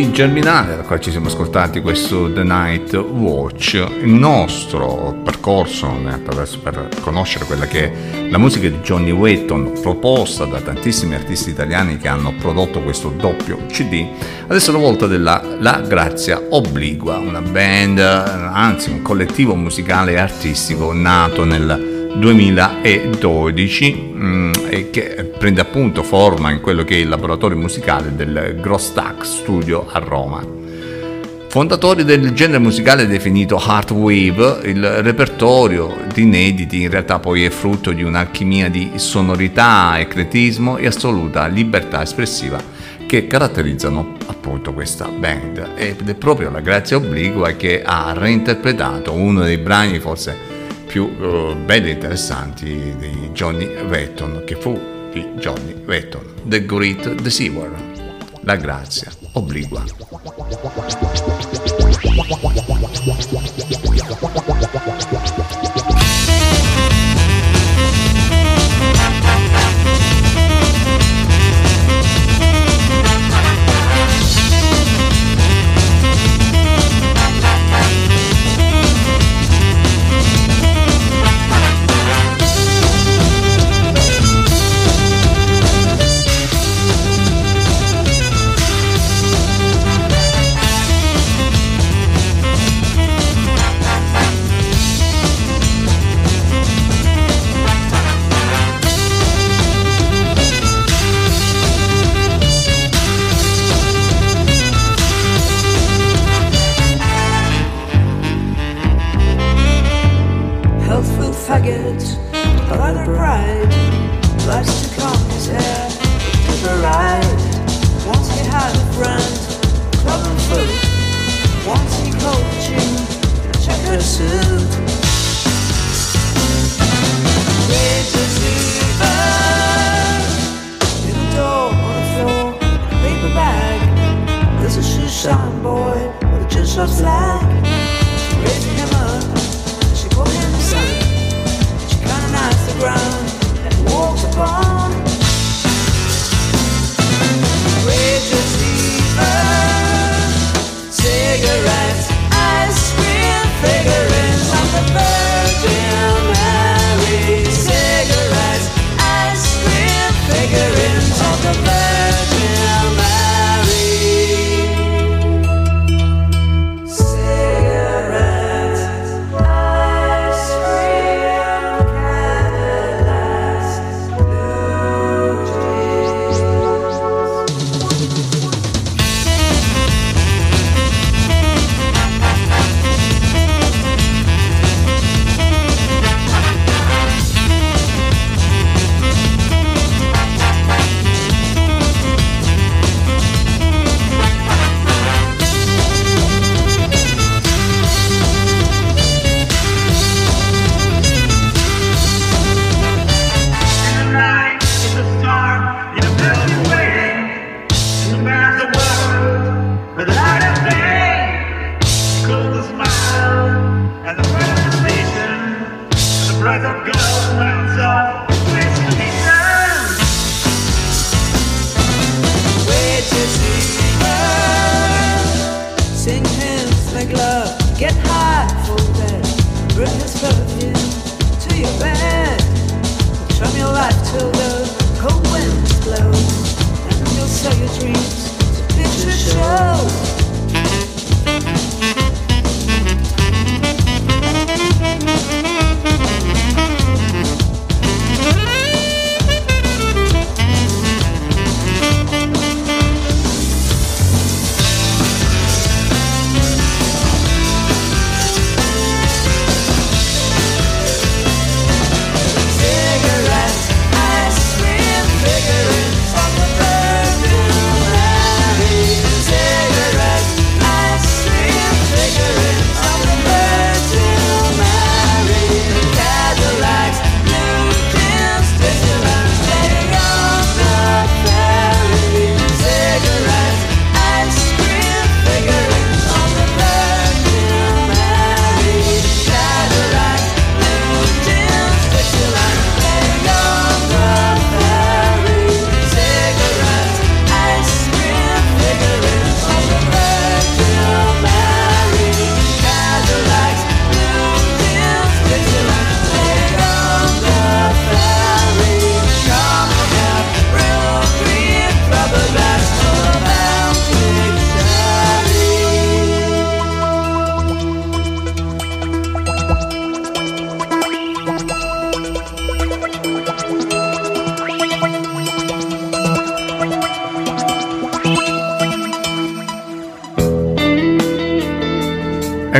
Germinali, da quale ci siamo ascoltati questo The Night Watch, il nostro percorso attraverso- per conoscere quella che è la musica di Johnny Wetton, proposta da tantissimi artisti italiani che hanno prodotto questo doppio CD, adesso è la volta della La Grazia Obligua, una band, anzi un collettivo musicale e artistico nato nel 2012 che prende appunto forma in quello che è il laboratorio musicale del Grosstack Studio a Roma. Fondatori del genere musicale definito Heartwave, il repertorio di inediti in realtà poi è frutto di un'alchimia di sonorità, ecletismo e assoluta libertà espressiva che caratterizzano appunto questa band ed è proprio la Grazia Obligua che ha reinterpretato uno dei brani forse più eh, belli e interessanti di Johnny Wetton, che fu di Johnny Wetton, The Great Deceiver, la grazia obligua.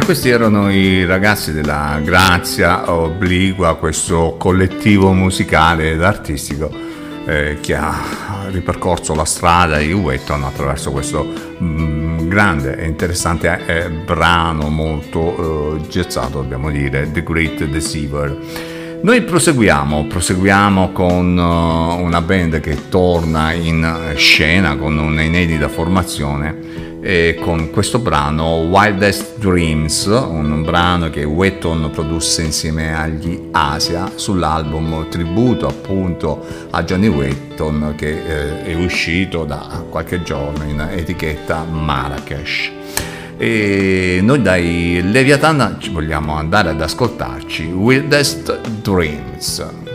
Questi erano i ragazzi della Grazia Obligua, questo collettivo musicale ed artistico eh, che ha ripercorso la strada di Wetton attraverso questo mh, grande e interessante eh, brano molto eh, jazzato, dobbiamo dire, The Great Deceiver. Noi proseguiamo, proseguiamo con eh, una band che torna in scena con un'inedita formazione e con questo brano Wildest Dreams, un brano che Wetton produsse insieme agli Asia sull'album tributo appunto a Johnny Wetton che eh, è uscito da qualche giorno in etichetta Marrakesh e noi dai Leviathan ci vogliamo andare ad ascoltarci Wildest Dreams.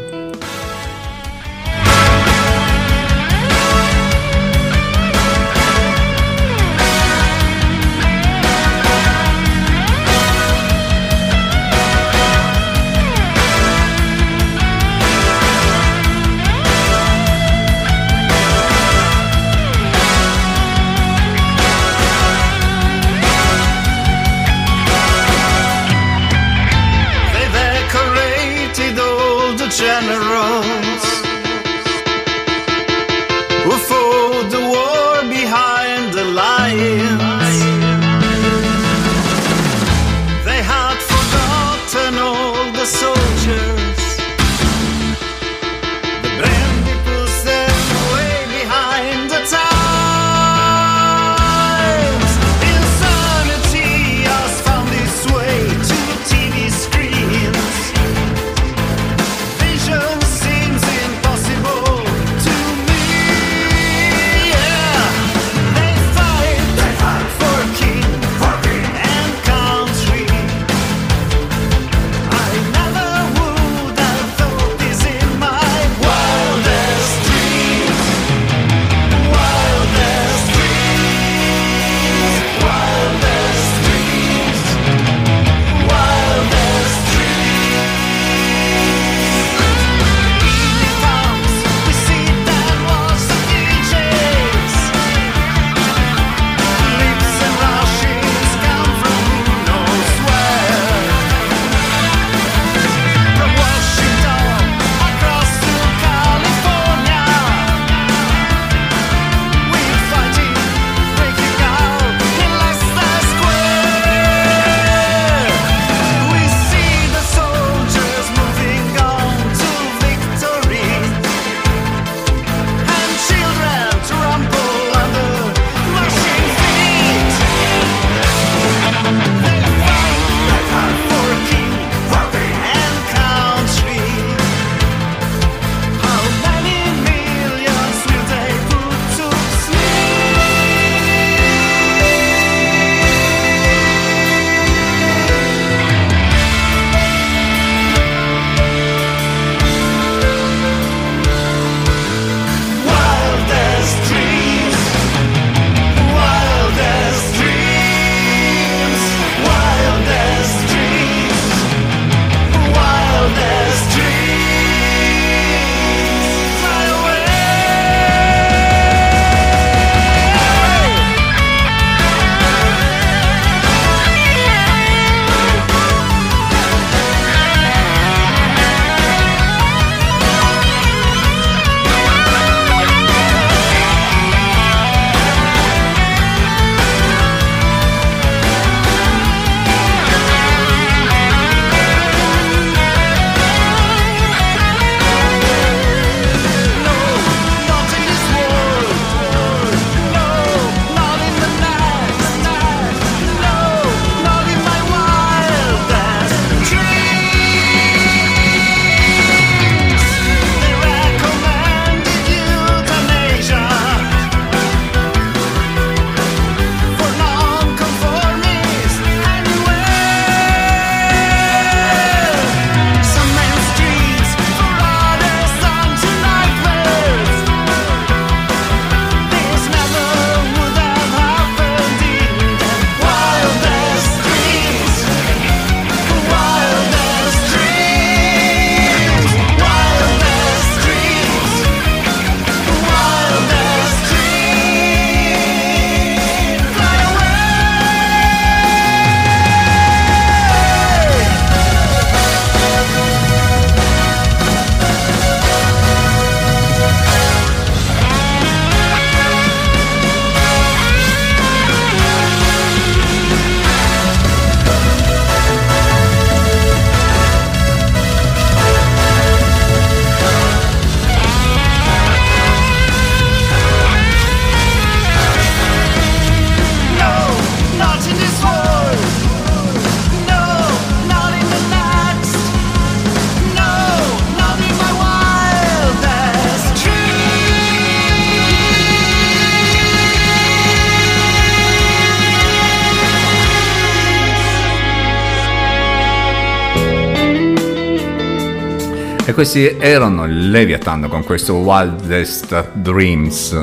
E questi erano Leviathan con questo Wildest Dreams.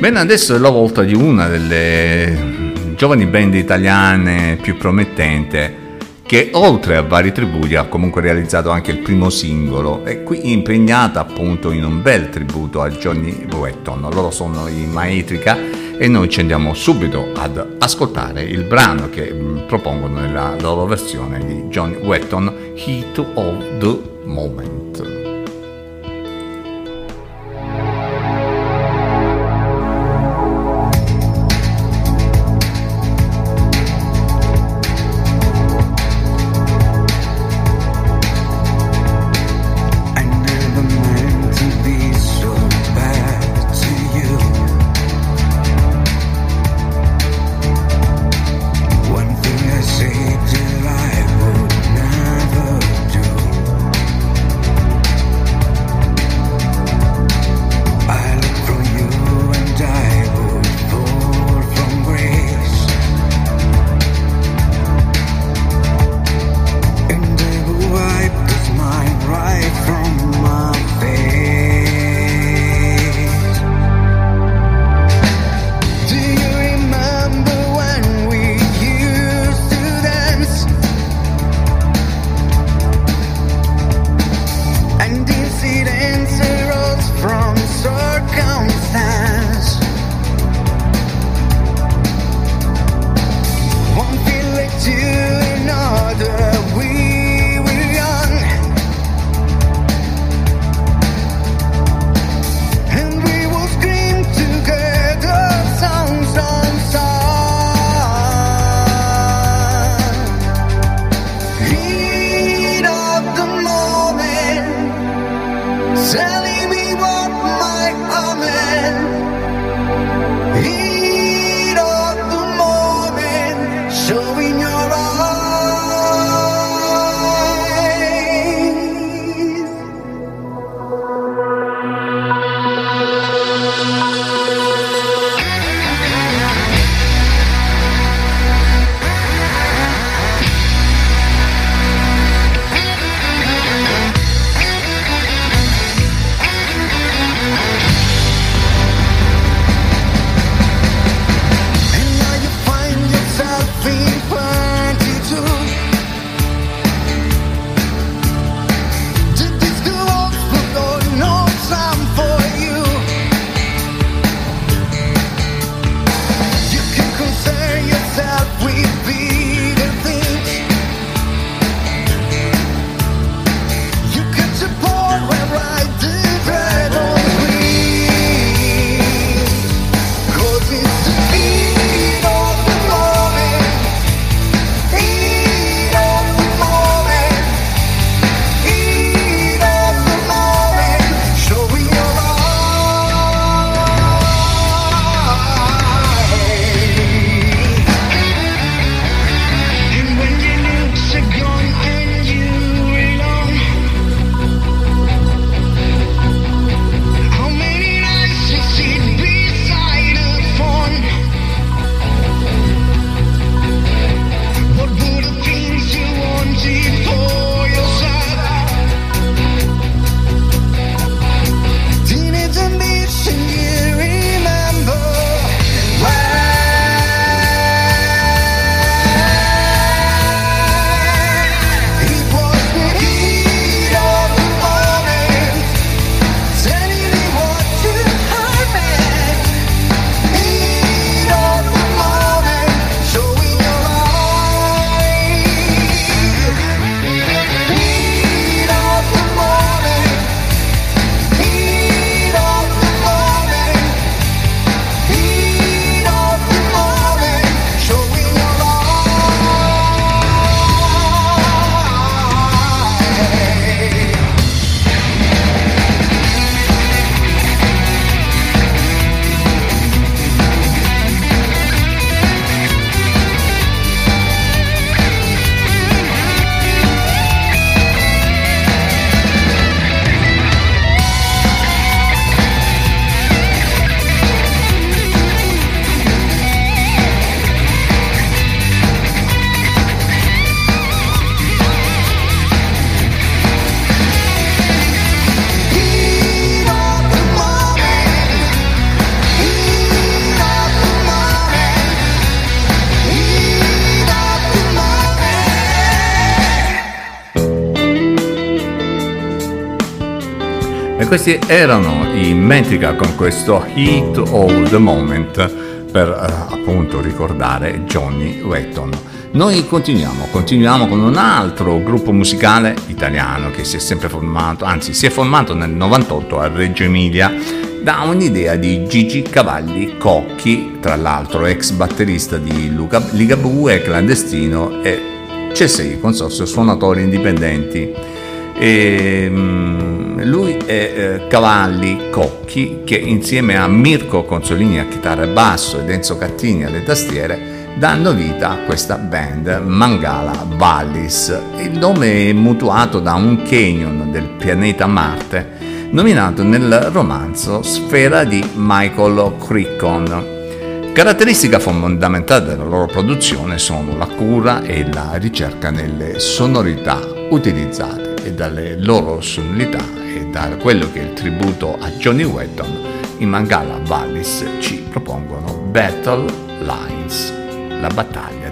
Bene, adesso è la volta di una delle giovani band italiane più promettente che oltre a vari tributi ha comunque realizzato anche il primo singolo e qui impegnata appunto in un bel tributo a Johnny Wetton. Loro sono i Maetrica e noi ci andiamo subito ad ascoltare il brano che mh, propongono nella loro versione di Johnny Wetton, Heat of the Moment. Questi erano i Mentrica con questo Heat of the Moment per eh, appunto ricordare Johnny Wetton. Noi continuiamo, continuiamo con un altro gruppo musicale italiano che si è sempre formato, anzi si è formato nel 98 a Reggio Emilia da un'idea di Gigi Cavalli Cocchi, tra l'altro ex batterista di Luca, Ligabue, clandestino e CSI, Consorzio Suonatori Indipendenti. E, mm, lui è eh, Cavalli Cocchi che insieme a Mirko Consolini a chitarra e basso ed Enzo Cattini alle tastiere danno vita a questa band Mangala Vallis. Il nome è mutuato da un canyon del pianeta Marte nominato nel romanzo Sfera di Michael Crichton. Caratteristica fondamentale della loro produzione sono la cura e la ricerca nelle sonorità utilizzate e dalle loro sonorità e da quello che è il tributo a Johnny Wetton, i Mangala Vallis ci propongono Battle Lines, la battaglia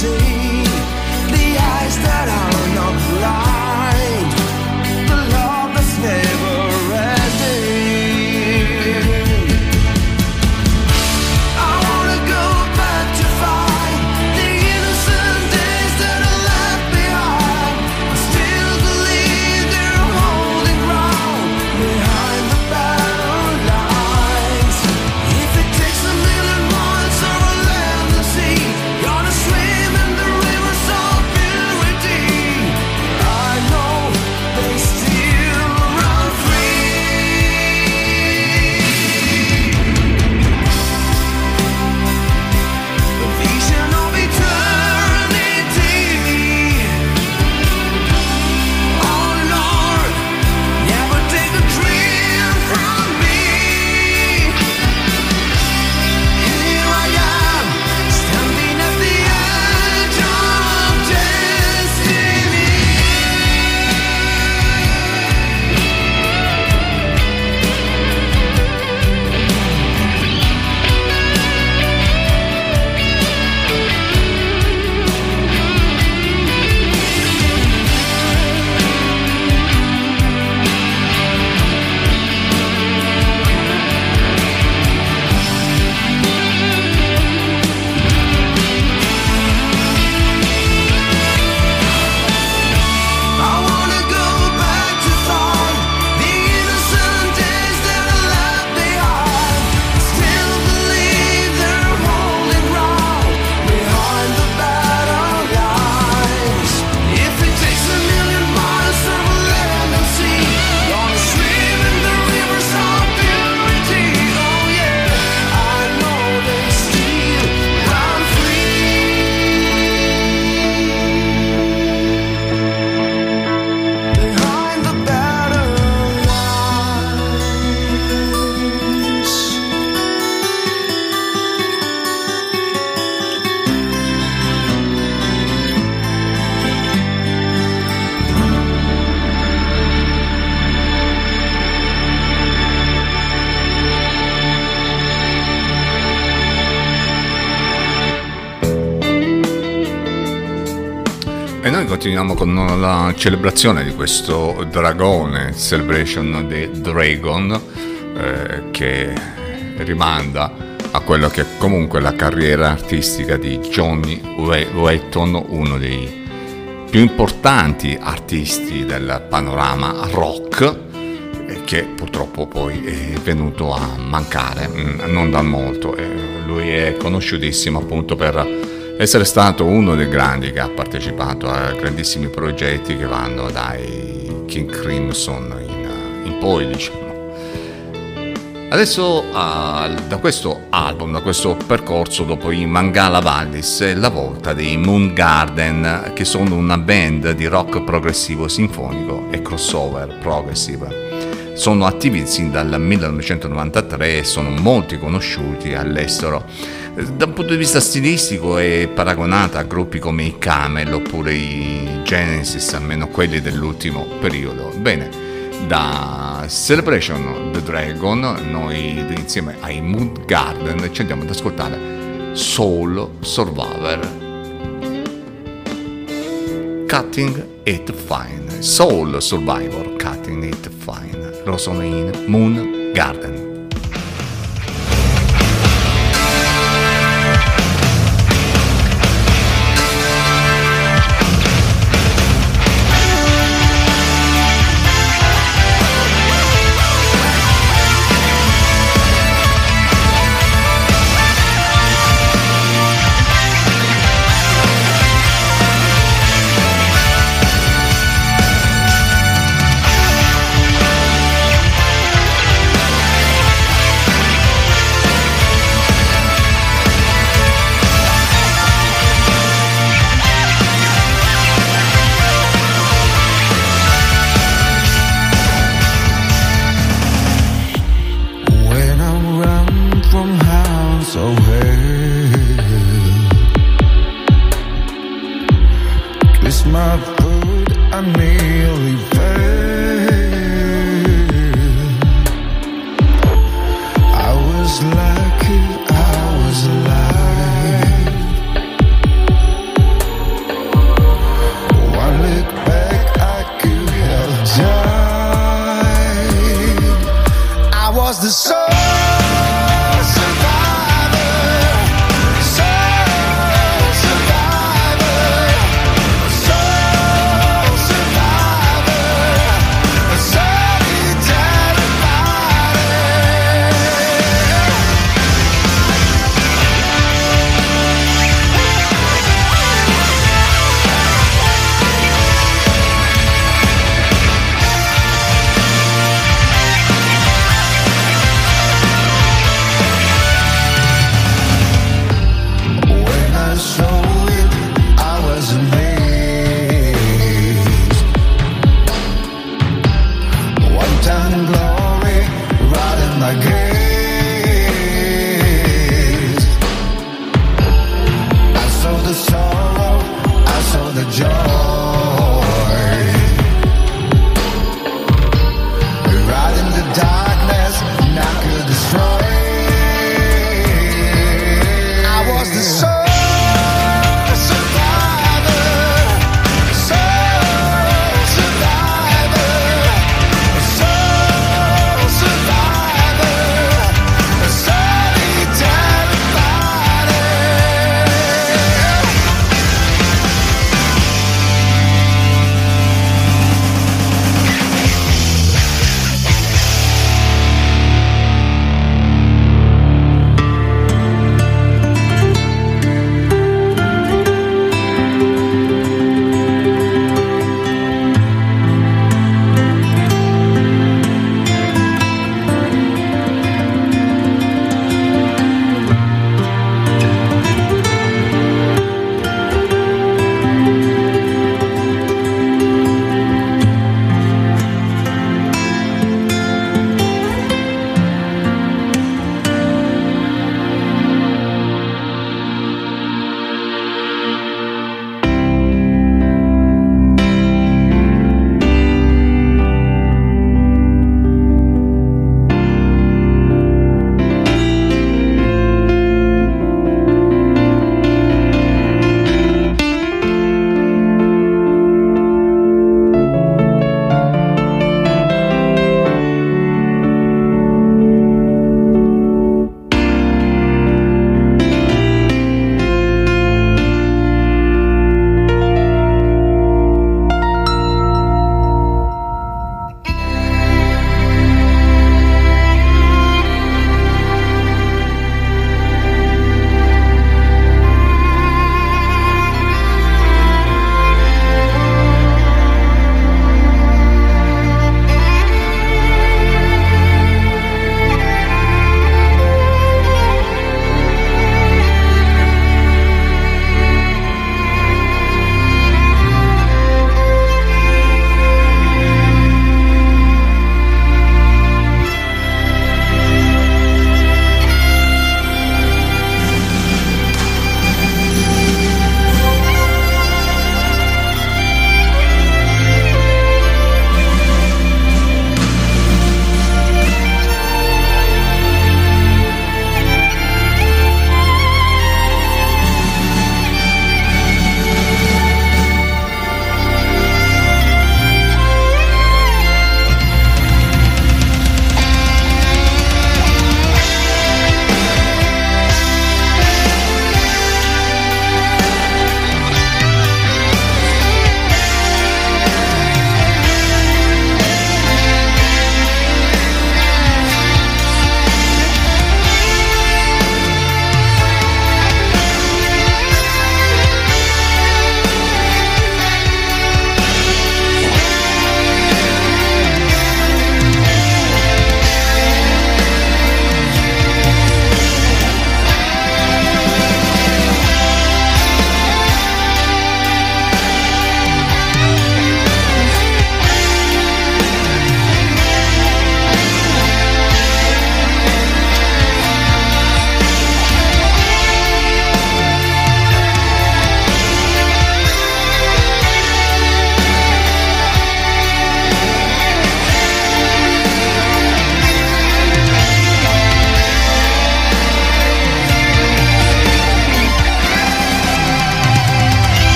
say continuiamo con la celebrazione di questo dragone, Celebration the Dragon, eh, che rimanda a quello che è comunque la carriera artistica di Johnny Wetton, uno dei più importanti artisti del panorama rock che purtroppo poi è venuto a mancare mm, non da molto. Lui è conosciutissimo appunto per essere stato uno dei grandi che ha partecipato a grandissimi progetti che vanno dai King Crimson in, in poi diciamo. Adesso uh, da questo album, da questo percorso dopo i Mangala Valdis è la volta dei Moon Garden che sono una band di rock progressivo sinfonico e crossover progressive sono attivi sin dal 1993 e sono molti conosciuti all'estero. Da un punto di vista stilistico è paragonata a gruppi come i Camel oppure i Genesis, almeno quelli dell'ultimo periodo. Bene, da Celebration the Dragon, noi insieme ai Mood Garden ci andiamo ad ascoltare Soul Survivor. Cutting It Fine. Soul Survivor, Cutting It Fine. Rosamine Moon Garden.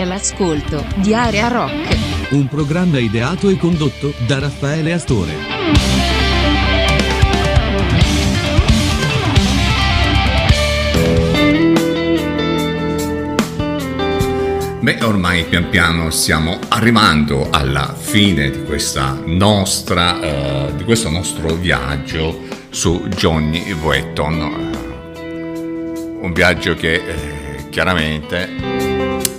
Siete all'ascolto di Area Rock. Un programma ideato e condotto da Raffaele Astore. Beh, ormai pian piano stiamo arrivando alla fine di, questa nostra, eh, di questo nostro viaggio su Johnny Wetton. Un viaggio che eh, chiaramente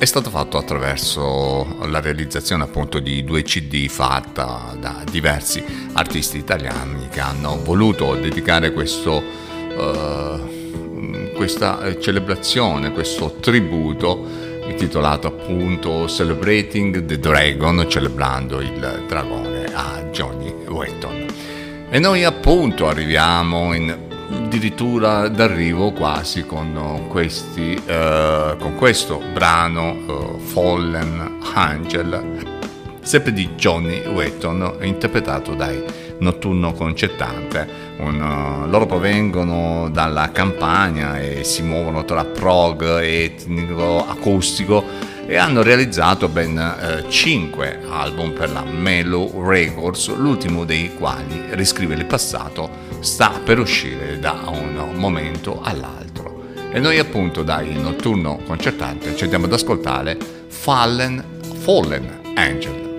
è stato fatto attraverso la realizzazione appunto di due CD fatta da diversi artisti italiani che hanno voluto dedicare questo, eh, questa celebrazione, questo tributo intitolato appunto Celebrating the Dragon, celebrando il dragone a Johnny Wetton. E noi appunto arriviamo in addirittura d'arrivo quasi con, questi, eh, con questo brano eh, Fallen Angel, sempre di Johnny Wetton, interpretato dai Notturno Concertante. Un, uh, loro provengono dalla campagna e si muovono tra prog, etnico, acustico e hanno realizzato ben 5 uh, album per la Melo Records, l'ultimo dei quali, riscrive il passato, sta per uscire da un momento all'altro. E noi appunto dai Notturno Concertante ci andiamo ad ascoltare Fallen, Fallen Angel.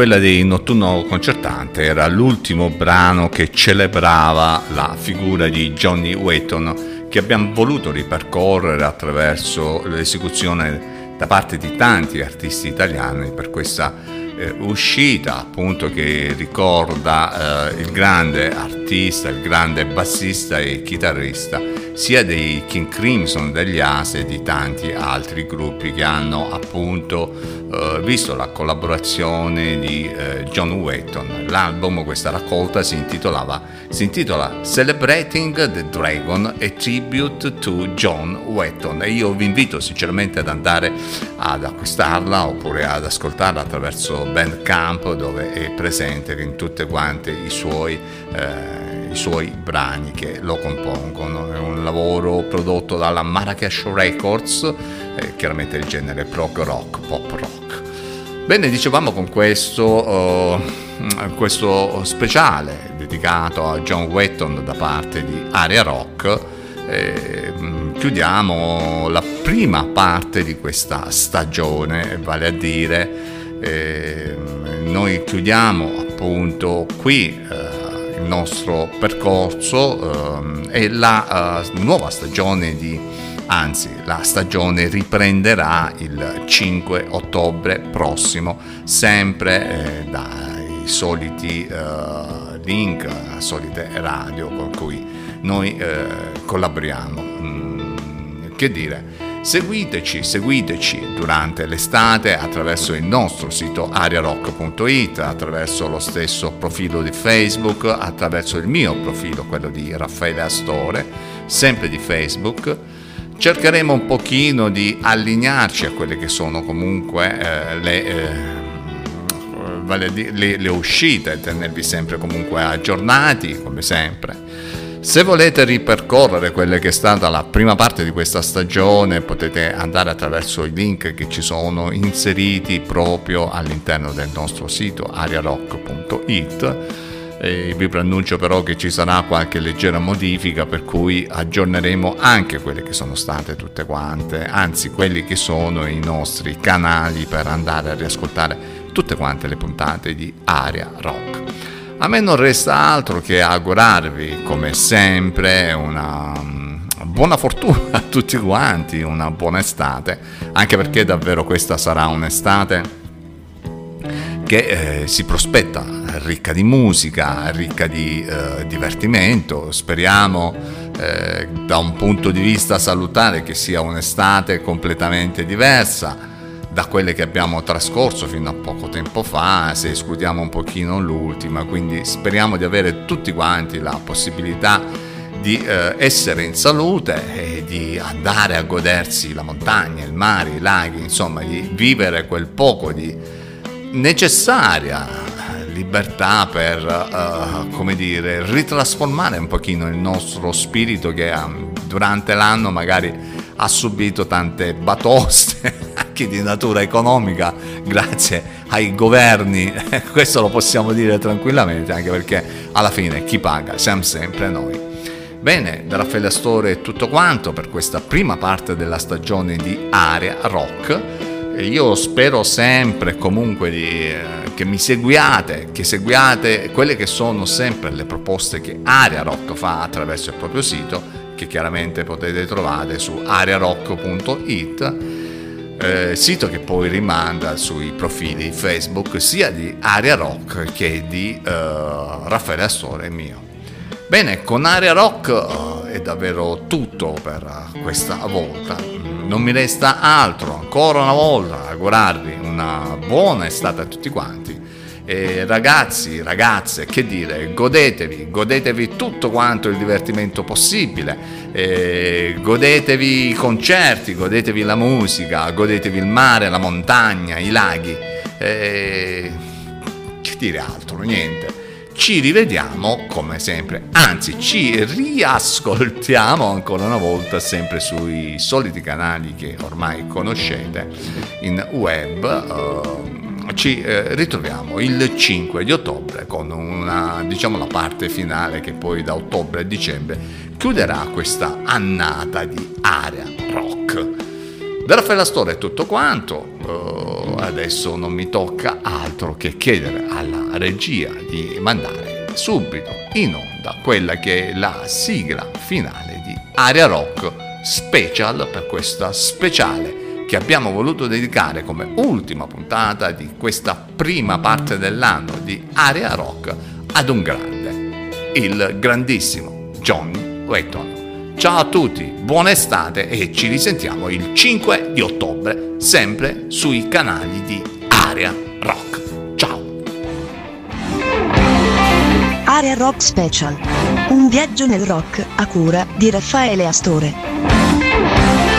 Quella di Notturno Concertante era l'ultimo brano che celebrava la figura di Johnny Wetton che abbiamo voluto ripercorrere attraverso l'esecuzione da parte di tanti artisti italiani per questa eh, uscita appunto che ricorda eh, il grande artista, il grande bassista e chitarrista sia dei King Crimson, degli Ase e di tanti altri gruppi che hanno appunto eh, visto la collaborazione di eh, John Wetton. L'album, questa raccolta si, si intitola Celebrating the Dragon, a tribute to John Wetton e io vi invito sinceramente ad andare ad acquistarla oppure ad ascoltarla attraverso Bandcamp dove è presente in tutte quante i suoi eh, i suoi brani che lo compongono. È un lavoro prodotto dalla Marrakesh Records, eh, chiaramente il genere prog rock, pop rock. Bene, dicevamo con questo, uh, questo speciale dedicato a John Wetton da parte di Aria Rock, eh, chiudiamo la prima parte di questa stagione, vale a dire eh, noi chiudiamo appunto qui eh, il nostro percorso eh, e la uh, nuova stagione di anzi la stagione riprenderà il 5 ottobre prossimo sempre eh, dai soliti uh, link solite radio con cui noi eh, collaboriamo. Mm, che dire Seguiteci, seguiteci durante l'estate attraverso il nostro sito ariarock.it, attraverso lo stesso profilo di Facebook, attraverso il mio profilo, quello di Raffaele Astore, sempre di Facebook. Cercheremo un pochino di allinearci a quelle che sono comunque eh, le, eh, le, le uscite, tenervi sempre comunque aggiornati, come sempre. Se volete ripercorrere quella che è stata la prima parte di questa stagione potete andare attraverso i link che ci sono inseriti proprio all'interno del nostro sito ariarock.it. E vi preannuncio però che ci sarà qualche leggera modifica per cui aggiorneremo anche quelle che sono state tutte quante, anzi quelli che sono i nostri canali per andare a riascoltare tutte quante le puntate di Aria Rock. A me non resta altro che augurarvi, come sempre, una buona fortuna a tutti quanti, una buona estate, anche perché davvero questa sarà un'estate che eh, si prospetta ricca di musica, ricca di eh, divertimento. Speriamo eh, da un punto di vista salutare che sia un'estate completamente diversa da quelle che abbiamo trascorso fino a poco tempo fa, se escludiamo un pochino l'ultima, quindi speriamo di avere tutti quanti la possibilità di eh, essere in salute e di andare a godersi la montagna, il mare, i laghi, insomma, di vivere quel poco di necessaria libertà per, uh, come dire, ritrasformare un pochino il nostro spirito che um, durante l'anno magari ha subito tante batoste anche di natura economica grazie ai governi, questo lo possiamo dire tranquillamente anche perché alla fine chi paga siamo sempre noi. Bene, da Raffaele Astore è tutto quanto per questa prima parte della stagione di Area Rock. Io spero sempre comunque di, eh, che mi seguiate, che seguiate quelle che sono sempre le proposte che Area Rock fa attraverso il proprio sito, che chiaramente potete trovare su arearock.it eh, sito che poi rimanda sui profili Facebook sia di Aria Rock che di eh, Raffaele Astore mio. Bene, con Aria Rock eh, è davvero tutto per questa volta. Non mi resta altro, ancora una volta, augurarvi una buona estate a tutti quanti eh, ragazzi, ragazze, che dire, godetevi, godetevi tutto quanto il divertimento possibile, eh, godetevi i concerti, godetevi la musica, godetevi il mare, la montagna, i laghi. Eh, che dire altro, niente. Ci rivediamo come sempre, anzi ci riascoltiamo ancora una volta sempre sui soliti canali che ormai conoscete in web. Uh, ci eh, ritroviamo il 5 di ottobre con una, diciamo, la parte finale che poi da ottobre a dicembre chiuderà questa annata di area rock. da Raffaella Storia è tutto quanto. Uh, adesso non mi tocca altro che chiedere alla regia di mandare subito in onda quella che è la sigla finale di Aria Rock Special per questa speciale che abbiamo voluto dedicare come ultima puntata di questa prima parte dell'anno di Area Rock ad un grande, il grandissimo Johnny Wetton. Ciao a tutti, buona estate e ci risentiamo il 5 di ottobre, sempre sui canali di Area Rock. Ciao! Area Rock Special. Un viaggio nel rock a cura di Raffaele Astore.